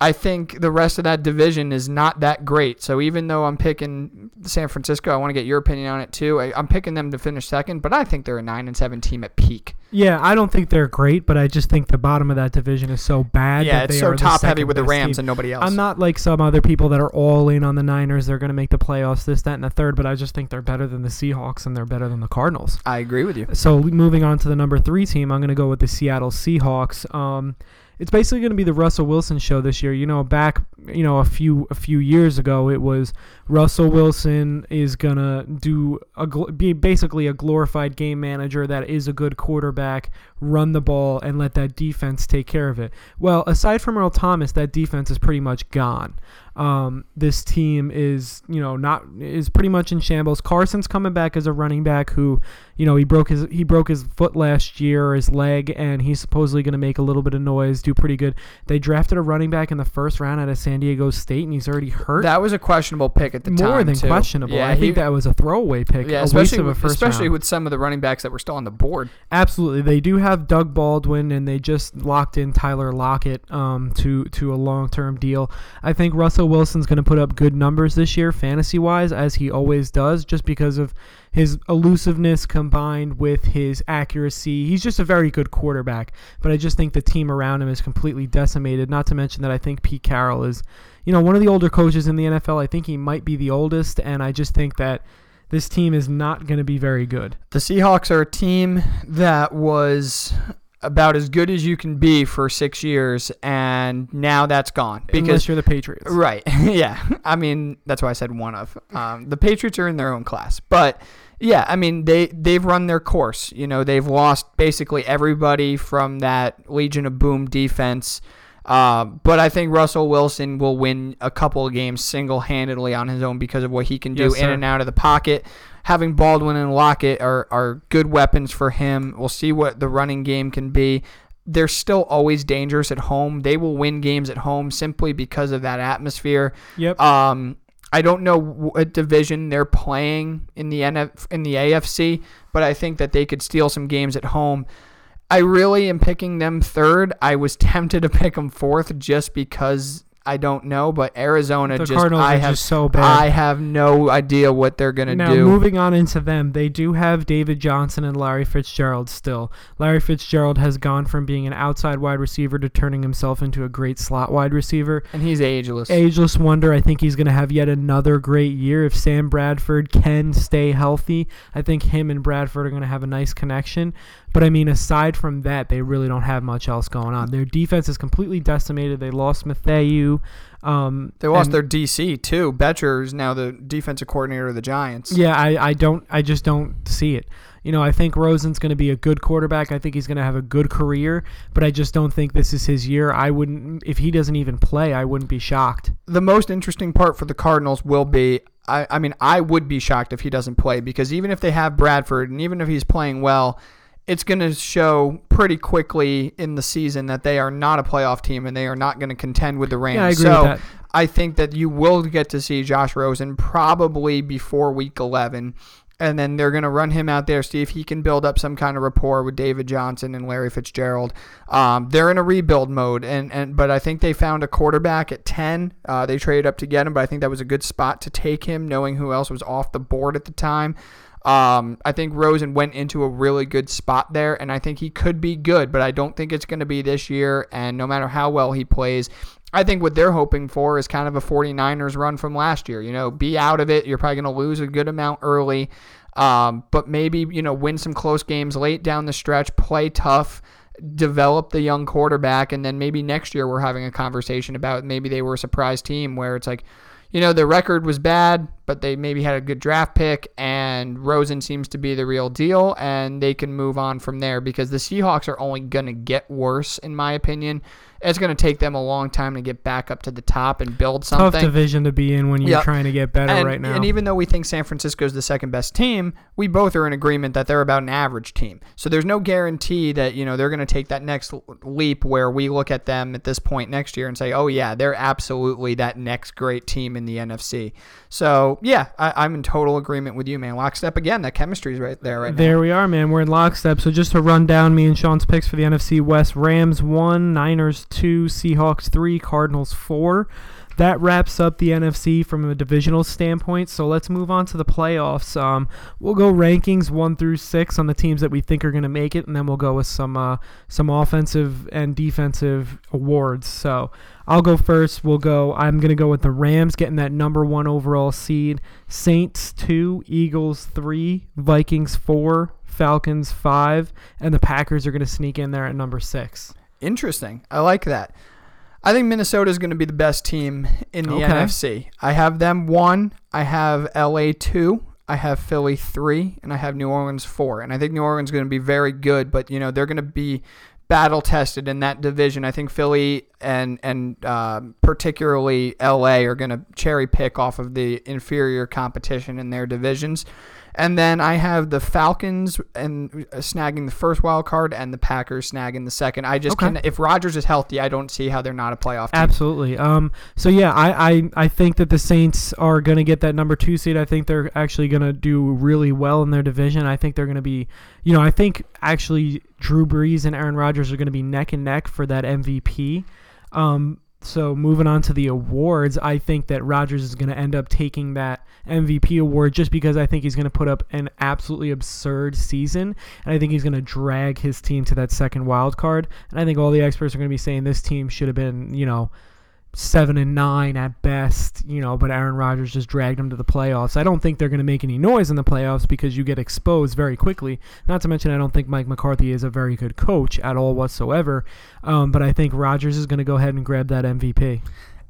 [SPEAKER 2] I think the rest of that division is not that great. So even though I'm picking San Francisco, I want to get your opinion on it too. I, I'm picking them to finish second, but I think they're a nine and seven team at peak.
[SPEAKER 1] Yeah, I don't think they're great, but I just think the bottom of that division is so bad.
[SPEAKER 2] Yeah,
[SPEAKER 1] that
[SPEAKER 2] it's so
[SPEAKER 1] are
[SPEAKER 2] top heavy with the Rams
[SPEAKER 1] team.
[SPEAKER 2] and nobody else.
[SPEAKER 1] I'm not like some other people that are all in on the Niners. They're going to make the playoffs, this, that, and the third. But I just think they're better than the Seahawks and they're better than the Cardinals.
[SPEAKER 2] I agree with you.
[SPEAKER 1] So moving on to the number three team, I'm going to go with the Seattle Seahawks. Um, it's basically going to be the Russell Wilson show this year. You know, back you know a few a few years ago, it was Russell Wilson is gonna do a be basically a glorified game manager that is a good quarterback, run the ball and let that defense take care of it. Well, aside from Earl Thomas, that defense is pretty much gone. Um, this team is, you know, not is pretty much in shambles. Carson's coming back as a running back who, you know, he broke his he broke his foot last year, his leg, and he's supposedly going to make a little bit of noise, do pretty good. They drafted a running back in the first round out of San Diego State, and he's already hurt.
[SPEAKER 2] That was a questionable pick at the time.
[SPEAKER 1] More than
[SPEAKER 2] too.
[SPEAKER 1] questionable.
[SPEAKER 2] Yeah,
[SPEAKER 1] I think
[SPEAKER 2] he-
[SPEAKER 1] that was a throwaway pick,
[SPEAKER 2] Yeah, especially
[SPEAKER 1] of a
[SPEAKER 2] with,
[SPEAKER 1] first
[SPEAKER 2] especially
[SPEAKER 1] round.
[SPEAKER 2] with some of the running backs that were still on the board.
[SPEAKER 1] Absolutely, they do have Doug Baldwin, and they just locked in Tyler Lockett um, to to a long term deal. I think Russell Wilson's going to put up good numbers this year, fantasy wise, as he always does, just because of his elusiveness combined with his accuracy. He's just a very good quarterback, but I just think the team around him is completely decimated. Not to mention that I think Pete Carroll is, you know, one of the older coaches in the NFL. I think he might be the oldest, and I just think that. This team is not going to be very good.
[SPEAKER 2] The Seahawks are a team that was about as good as you can be for six years, and now that's gone
[SPEAKER 1] Unless
[SPEAKER 2] because
[SPEAKER 1] you're the Patriots.
[SPEAKER 2] Right. <laughs> yeah. I mean, that's why I said one of. Um, the Patriots are in their own class, but yeah, I mean they they've run their course. You know, they've lost basically everybody from that Legion of Boom defense. Uh, but I think Russell Wilson will win a couple of games single handedly on his own because of what he can do
[SPEAKER 1] Yes,
[SPEAKER 2] in and out of the pocket. Having Baldwin and Lockett are, are good weapons for him. We'll see what the running game can be they're still always dangerous at home. They will win games at home simply because of that atmosphere.
[SPEAKER 1] Yep.
[SPEAKER 2] Um, I don't know what division they're playing in the NF, in the AFC, but I think that they could steal some games at home. I really am picking them third. I was tempted to pick them fourth just because I don't know, but Arizona
[SPEAKER 1] the
[SPEAKER 2] just
[SPEAKER 1] Cardinals
[SPEAKER 2] I have
[SPEAKER 1] just so bad.
[SPEAKER 2] I have no idea what they're gonna
[SPEAKER 1] now
[SPEAKER 2] do.
[SPEAKER 1] Now moving on into them, they do have David Johnson and Larry Fitzgerald still. Larry Fitzgerald has gone from being an outside wide receiver to turning himself into a great slot wide receiver.
[SPEAKER 2] and he's ageless.
[SPEAKER 1] Ageless wonder. I think he's going to have yet another great year if Sam Bradford can stay healthy. I think him and Bradford are going to have a nice connection. But I mean, aside from that, they really don't have much else going on. Their defense is completely decimated. They lost Mathieu. Um,
[SPEAKER 2] they lost
[SPEAKER 1] and-
[SPEAKER 2] their DC too. Bettcher is now the defensive coordinator of the Giants.
[SPEAKER 1] Yeah, I, I don't I just don't see it. You know, I think Rosen's going to be a good quarterback. I think he's going to have a good career, but I just don't think this is his year. I wouldn't if he doesn't even play, I wouldn't be shocked.
[SPEAKER 2] the most interesting part for the Cardinals will be I, I mean, I would be shocked if he doesn't play because even if they have Bradford and even if he's playing well, it's going to show pretty quickly in the season that they are not a playoff team and they are not going to contend with the Rams.
[SPEAKER 1] Yeah, I agree
[SPEAKER 2] so
[SPEAKER 1] with that.
[SPEAKER 2] I think that you will get to see Josh Rosen probably before week 11. And then they're going to run him out there, see if he can build up some kind of rapport with David Johnson and Larry Fitzgerald. Um, they're in a rebuild mode, and, and but I think they found a quarterback at 10. Uh, they traded up to get him, but I think that was a good spot to take him, knowing who else was off the board at the time. Um, I think Rosen went into a really good spot there, and I think he could be good, but I don't think it's going to be this year. And no matter how well he plays, I think what they're hoping for is kind of a 49ers run from last year. You know, be out of it. You're probably going to lose a good amount early, um, but maybe, you know, win some close games late down the stretch, play tough, develop the young quarterback, and then maybe next year we're having a conversation about maybe they were a surprise team where it's like, you know, the record was bad, but they maybe had a good draft pick, and Rosen seems to be the real deal, and they can move on from there because the Seahawks are only going to get worse, in my opinion. It's going to take them a long time to get back up to the top and build something.
[SPEAKER 1] Tough division to be in when you're
[SPEAKER 2] Yep.
[SPEAKER 1] trying to get better
[SPEAKER 2] and,
[SPEAKER 1] right now.
[SPEAKER 2] and even though we think San Francisco is the second best team, we both are in agreement that they're about an average team. So there's no guarantee that you know they're going to take that next leap where we look at them at this point next year and say, oh yeah, they're absolutely that next great team in the NFC. So yeah, I, I'm in total agreement with you, man. Lockstep again. That chemistry is right there right now.
[SPEAKER 1] There we are, man. We're in lockstep. So just to run down me and Sean's picks for the NFC West: Rams one, Niners two, Seahawks three, Cardinals four. That wraps up the NFC from a divisional standpoint. So let's move on to the playoffs. Um, we'll go rankings one through six on the teams that we think are going to make it, and then we'll go with some uh, some offensive and defensive awards. So I'll go first. We'll go. I'm going to go with the Rams getting that number one overall seed. Saints two, Eagles three, Vikings four, Falcons five, and the Packers are going to sneak in there at number six.
[SPEAKER 2] Interesting. I like that. I think Minnesota is going to be the best team in the
[SPEAKER 1] Okay.
[SPEAKER 2] NFC. I have them one. I have LA two. I have Philly three, and I have New Orleans four. And I think New Orleans is going to be very good, but you know they're going to be battle tested in that division. I think Philly and and uh, particularly LA are going to cherry pick off of the inferior competition in their divisions. And then I have the Falcons and uh, snagging the first wild card, and the Packers snagging the second. I just
[SPEAKER 1] Okay.
[SPEAKER 2] can. If Rodgers is healthy, I don't see how they're not a playoff team.
[SPEAKER 1] Absolutely. Um. So yeah, I I, I think that the Saints are going to get that number two seed. I think they're actually going to do really well in their division. I think they're going to be, you know, I think actually Drew Brees and Aaron Rodgers are going to be neck and neck for that MVP. Um. So moving on to the awards, I think that Rodgers is going to end up taking that MVP award just because I think he's going to put up an absolutely absurd season, and I think he's going to drag his team to that second wild card. And I think all the experts are going to be saying this team should have been, you know, seven and nine at best, you know, but Aaron Rodgers just dragged them to the playoffs. I don't think they're going to make any noise in the playoffs because you get exposed very quickly. Not to mention, I don't think Mike McCarthy is a very good coach at all whatsoever. Um, but I think Rodgers is going to go ahead and grab that MVP.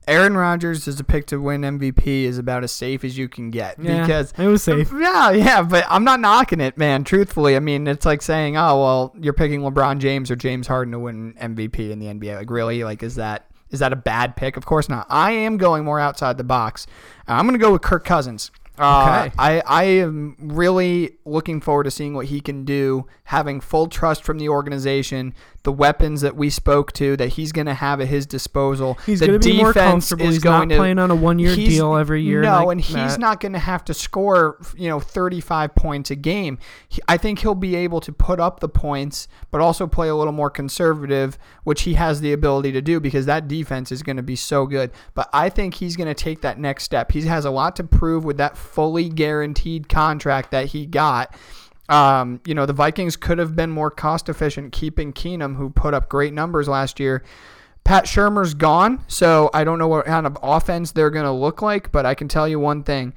[SPEAKER 2] Aaron Rodgers as a pick to win MVP is about as safe as you can get
[SPEAKER 1] Yeah,
[SPEAKER 2] because
[SPEAKER 1] it was safe. <laughs>
[SPEAKER 2] Yeah, yeah, but I'm not knocking it, man. Truthfully, I mean, it's like saying, "Oh, well, you're picking LeBron James or James Harden to win MVP in the NBA." Like, really? Like, is that is that a bad pick? Of course not. I am going more outside the box. I'm going to go with Kirk Cousins. Uh,
[SPEAKER 1] Okay.
[SPEAKER 2] I, I am really looking forward to seeing what he can do, having full trust from the organization, the weapons that we spoke to that he's going to have at his disposal.
[SPEAKER 1] He's going to be more comfortable.
[SPEAKER 2] is
[SPEAKER 1] He's
[SPEAKER 2] going
[SPEAKER 1] not
[SPEAKER 2] to
[SPEAKER 1] playing on a one-year deal every year.
[SPEAKER 2] No,
[SPEAKER 1] like
[SPEAKER 2] and he's
[SPEAKER 1] that.
[SPEAKER 2] not going to have to score, you know, 35 points a game. He, I think he'll be able to put up the points, but also play a little more conservative, which he has the ability to do because that defense is going to be so good. But I think he's going to take that next step. He has a lot to prove with that fully guaranteed contract that he got. Um, you know, the Vikings could have been more cost efficient keeping Keenum, who put up great numbers last year. Pat Shurmur's gone, so I don't know what kind of offense they're going to look like, but I can tell you one thing.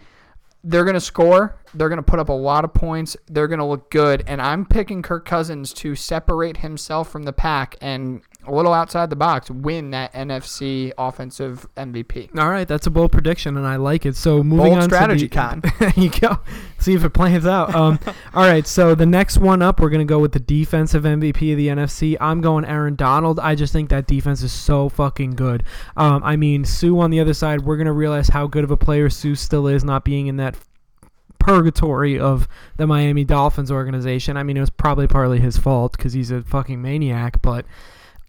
[SPEAKER 2] They're going to score. They're going to put up a lot of points. They're going to look good. And I'm picking Kirk Cousins to separate himself from the pack and a little outside the box win that NFC offensive MVP.
[SPEAKER 1] All right, that's a bold prediction, and I like it. So moving
[SPEAKER 2] Bold
[SPEAKER 1] on
[SPEAKER 2] strategy,
[SPEAKER 1] to the,
[SPEAKER 2] Con. <laughs>
[SPEAKER 1] there you go. See if it plans out. Um, <laughs> all right, so the next one up, we're gonna go with the defensive MVP of the NFC. I'm going Aaron Donald. I just think that defense is so fucking good. Um, I mean, Suh on the other side, we're gonna realize how good of a player Suh still is, not being in that purgatory of the Miami Dolphins organization. I mean, it was probably partly his fault because he's a fucking maniac, but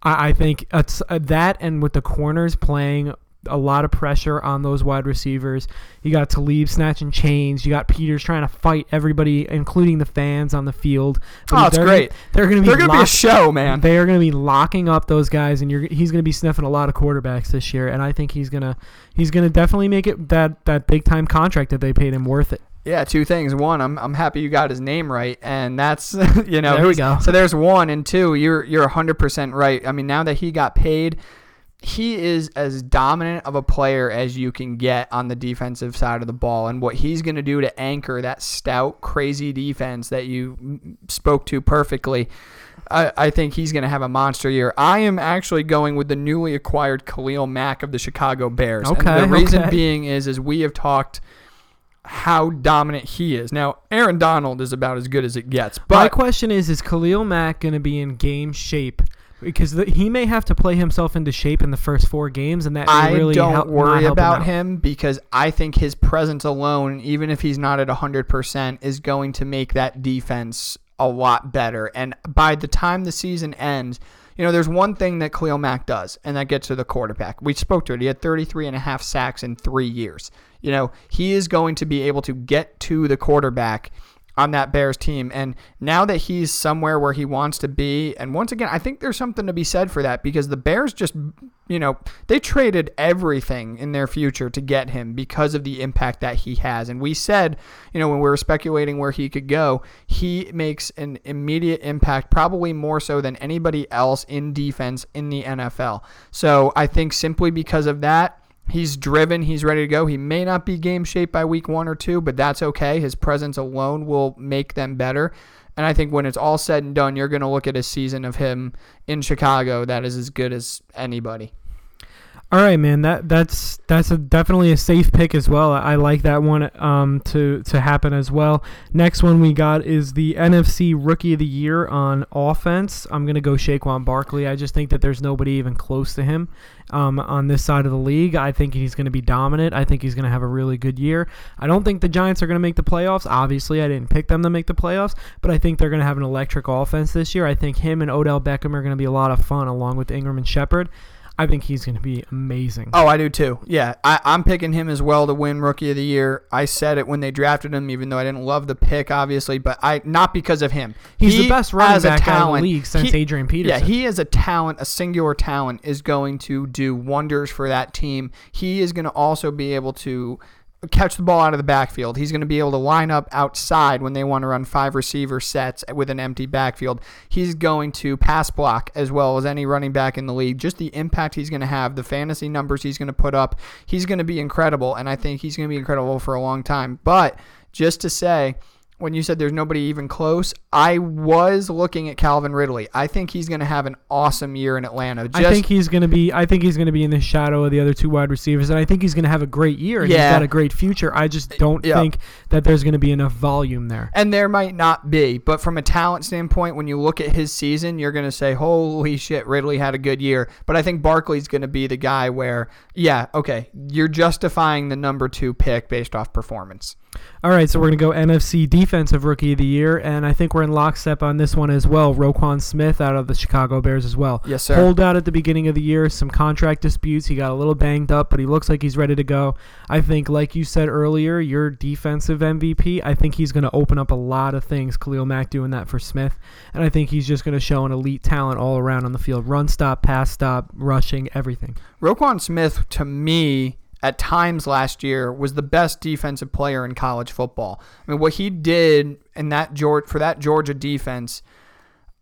[SPEAKER 1] I, I think it's uh, that and with the corners playing a lot of pressure on those wide receivers. You got Talib snatching chains. You got Peters trying to fight everybody, including the fans on the field.
[SPEAKER 2] Oh, it's
[SPEAKER 1] they're
[SPEAKER 2] great.
[SPEAKER 1] Gonna, they're going to be
[SPEAKER 2] They're going to be a show, man.
[SPEAKER 1] They are going to be locking up those guys, and you're, he's going to be sniffing a lot of quarterbacks this year. And I think he's gonna he's gonna definitely make it that that big time contract that they paid him worth it.
[SPEAKER 2] Yeah, two things. One, I'm, I'm happy you got his name right, and that's <laughs> you know.
[SPEAKER 1] There we go.
[SPEAKER 2] So there's one, and two, you're you're 100 percent right. I mean, now that he got paid, he is as dominant of a player as you can get on the defensive side of the ball, and what he's going to do to anchor that stout, crazy defense that you spoke to perfectly. I, I think he's going to have a monster year. I am actually going with the newly acquired Khalil Mack of the Chicago Bears.
[SPEAKER 1] Okay,
[SPEAKER 2] and the reason
[SPEAKER 1] okay.
[SPEAKER 2] being is, is we have talked how dominant he is. Now, Aaron Donald is about as good as it gets,
[SPEAKER 1] My question is: Is Khalil Mack going to be in game shape? Because the, he may have to play himself into shape in the first four games, and that
[SPEAKER 2] I
[SPEAKER 1] really
[SPEAKER 2] don't
[SPEAKER 1] help,
[SPEAKER 2] worry about
[SPEAKER 1] out.
[SPEAKER 2] him because I think his presence alone, even if he's not at 100%, is going to make that defense a lot better. And by the time the season ends, you know, there's one thing that Khalil Mack does, and that gets to the quarterback. We spoke to it. He had 33 and a half sacks in three years. You know, he is going to be able to get to the quarterback on that Bears team. And now that he's somewhere where he wants to be, and once again, I think there's something to be said for that because the Bears just, you know, they traded everything in their future to get him because of the impact that he has. And we said, you know, when we were speculating where he could go, he makes an immediate impact, probably more so than anybody else in defense in the NFL. So I think simply because of that, He's driven. He's ready to go. He may not be game shape by week one or two, but that's okay. His presence alone will make them better. And I think when it's all said and done, you're going to look at a season of him in Chicago that is as good as anybody.
[SPEAKER 1] All right, man. That that's that's a, definitely a safe pick as well. I like that one um, to to happen as well. Next one we got is the NFC Rookie of the Year on offense. I'm gonna go Saquon Barkley. I just think that there's nobody even close to him um, on this side of the league. I think he's to be dominant. I think he's to have a really good year. I don't think the Giants are to make the playoffs. Obviously, I didn't pick them to make the playoffs, but I think they're to have an electric offense this year. I think him and Odell Beckham are to be a lot of fun along with Ingram and Shepard. I think he's going to be amazing.
[SPEAKER 2] Oh, I do too. Yeah, I, I'm picking him as well to win Rookie of the Year. I said it when they drafted him, even though I didn't love the pick, obviously, but I not because of him.
[SPEAKER 1] He's
[SPEAKER 2] He,
[SPEAKER 1] the best running back out of the
[SPEAKER 2] talent,
[SPEAKER 1] league since
[SPEAKER 2] he-
[SPEAKER 1] Adrian Peterson.
[SPEAKER 2] Yeah, he is a talent, a singular talent, is going to do wonders for that team. He is going to also be able to catch the ball out of the backfield. He's going to be able to line up outside when they want to run five receiver sets with an empty backfield. He's going to pass block as well as any running back in the league. Just the impact he's going to have, the fantasy numbers he's going to put up, he's going to be incredible. And I think he's going to be incredible for a long time. But just to say, when you said there's nobody even close, I was looking at Calvin Ridley. I think he's going to have an awesome year in Atlanta. Just,
[SPEAKER 1] I think he's going to be. I think he's going to be in the shadow of the other two wide receivers, and I think he's going to have a great year. And
[SPEAKER 2] Yeah.
[SPEAKER 1] he's got a great future. I just uh, don't
[SPEAKER 2] Yeah.
[SPEAKER 1] think that there's going to be enough volume there.
[SPEAKER 2] and there might not be, but from a talent standpoint, when you look at his season, you're going to say, "Holy shit, Ridley had a good year." But I think Barkley's going to be the guy where, yeah, okay, you're justifying the number two pick based off performance.
[SPEAKER 1] All right, so we're going to go NFC Defensive Rookie of the Year, and I think we're in lockstep on this one as well. Roquan Smith out of the Chicago Bears as well.
[SPEAKER 2] Yes, sir.
[SPEAKER 1] Pulled out at the beginning of the year, some contract disputes. He got a little banged up, but he looks like he's ready to go. I think, like you said earlier, your defensive MVP, I think he's going to open up a lot of things. Khalil Mack doing that for Smith, and I think he's just going to show an elite talent all around on the field run stop, pass stop, rushing, everything.
[SPEAKER 2] Roquan Smith, to me, at times last year, was the best defensive player in college football. I mean, what he did in that Georgia for that Georgia defense,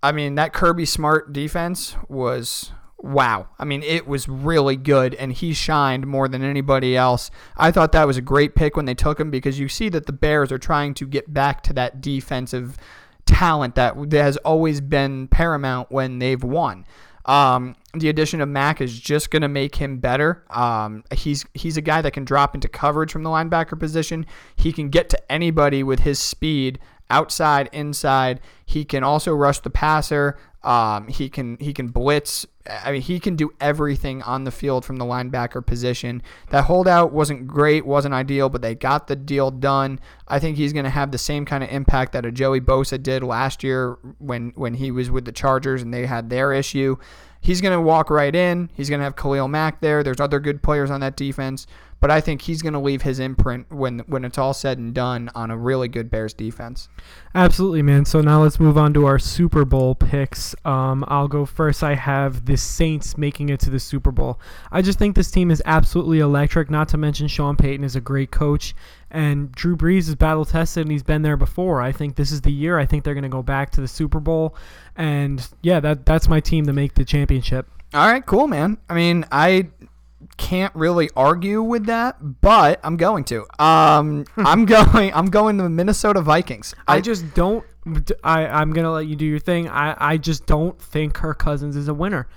[SPEAKER 2] I mean, that Kirby Smart defense was wow. I mean, it was really good, and he shined more than anybody else. I thought that was a great pick when they took him because you see that the Bears are trying to get back to that defensive talent that has always been paramount when they've won. Um, the addition of Mack is just going to make him better. Um, he's he's a guy that can drop into coverage from the linebacker position. He can get to anybody with his speed, outside, inside. He can also rush the passer. Um, he can he can blitz. I mean, he can do everything on the field from the linebacker position. That holdout wasn't great, wasn't ideal, but they got the deal done. I think he's going to have the same kind of impact that a Joey Bosa did last year when when he was with the Chargers and they had their issue. He's going to walk right in. He's going to have Khalil Mack there. There's other good players on that defense, but I think he's going to leave his imprint when when it's all said and done on a really good Bears defense.
[SPEAKER 1] Absolutely, man. So now let's move on to our Super Bowl picks. Um, I'll go first. I have the Saints making it to the Super Bowl. I just think this team is absolutely electric. Not to mention Sean Payton is a great coach, and Drew Brees is battle tested and he's been there before. I think this is the year. I think they're going to go back to the Super Bowl, and yeah, that that's my team to make the championship.
[SPEAKER 2] All right, cool, man. I mean, I can't really argue with that, but I'm going to. Um, <laughs> I'm going. I'm going to the Minnesota Vikings.
[SPEAKER 1] I just don't. I I'm gonna let you do your thing. I I just don't think Kirk Cousins is a winner.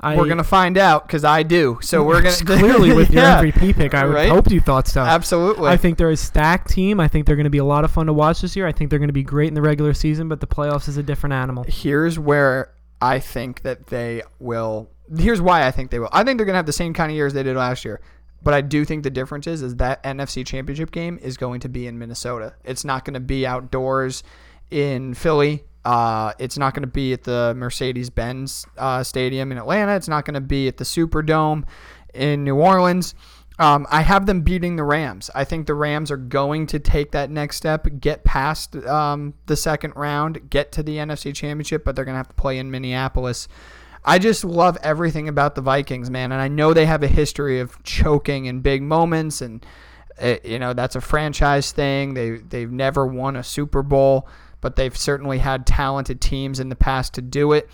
[SPEAKER 1] I,
[SPEAKER 2] we're gonna find out because I do. So we're gonna <laughs> <laughs>
[SPEAKER 1] clearly with your
[SPEAKER 2] Yeah,
[SPEAKER 1] MVP pick. I would
[SPEAKER 2] right?
[SPEAKER 1] hoped you thought so.
[SPEAKER 2] Absolutely.
[SPEAKER 1] I think they're a stacked team. I think they're going to be a lot of fun to watch this year. I think they're going to be great in the regular season, but the playoffs is a different animal.
[SPEAKER 2] Here's where I think that they will. Here's why I think they will. I think they're gonna have the same kind of years they did last year. But I do think the difference is, is that NFC Championship game is going to be in Minnesota. It's not going to be outdoors in Philly. Uh, it's not going to be at the Mercedes-Benz uh, Stadium in Atlanta. It's not going to be at the Superdome in New Orleans. Um, I have them beating the Rams. I think the Rams are going to take that next step, get past um, the second round, get to the NFC Championship, but they're going to have to play in Minneapolis. I just love everything about the Vikings, man, and I know they have a history of choking in big moments, and uh, you know that's a franchise thing. They they've never won a Super Bowl, but they've certainly had talented teams in the past to do it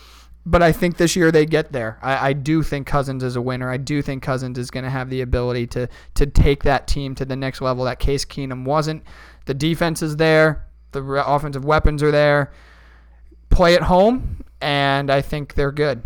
[SPEAKER 2] but I think this year they get there. I, I, do think Cousins is a winner. I do think Cousins is going to have the ability to to take that team to the next level that Case Keenum wasn't. The defense is there. The offensive weapons are there. Play at home, and I think they're good.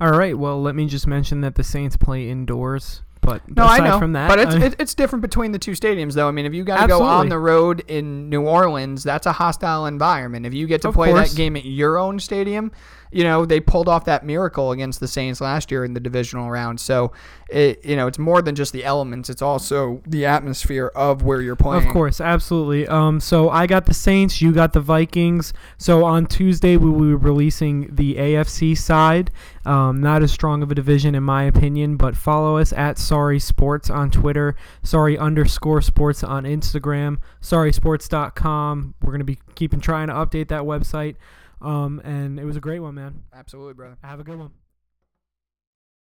[SPEAKER 1] All right. Well, let me just mention that the Saints play indoors. But
[SPEAKER 2] no, I know.
[SPEAKER 1] From that,
[SPEAKER 2] but it's I it's different between the two stadiums, though. I mean, if you got to go on the road in New Orleans, that's a hostile environment. If you get to of play course. that game at your own stadium, you know, they pulled off that miracle against the Saints last year in the divisional round. So, it, you know, it's more than just the elements; it's also the atmosphere of where you're playing.
[SPEAKER 1] Of course, absolutely. Um, so I got the Saints, you got the Vikings. So on Tuesday we will be releasing the AFC side. Um, not as strong of a division in my opinion, but follow us at Sorry Sports on Twitter, Sorry underscore Sports on Instagram, SorrySports.com. We're gonna be keeping trying to update that website. Um, and it was a great one, man.
[SPEAKER 2] Absolutely, brother.
[SPEAKER 1] Have a good one.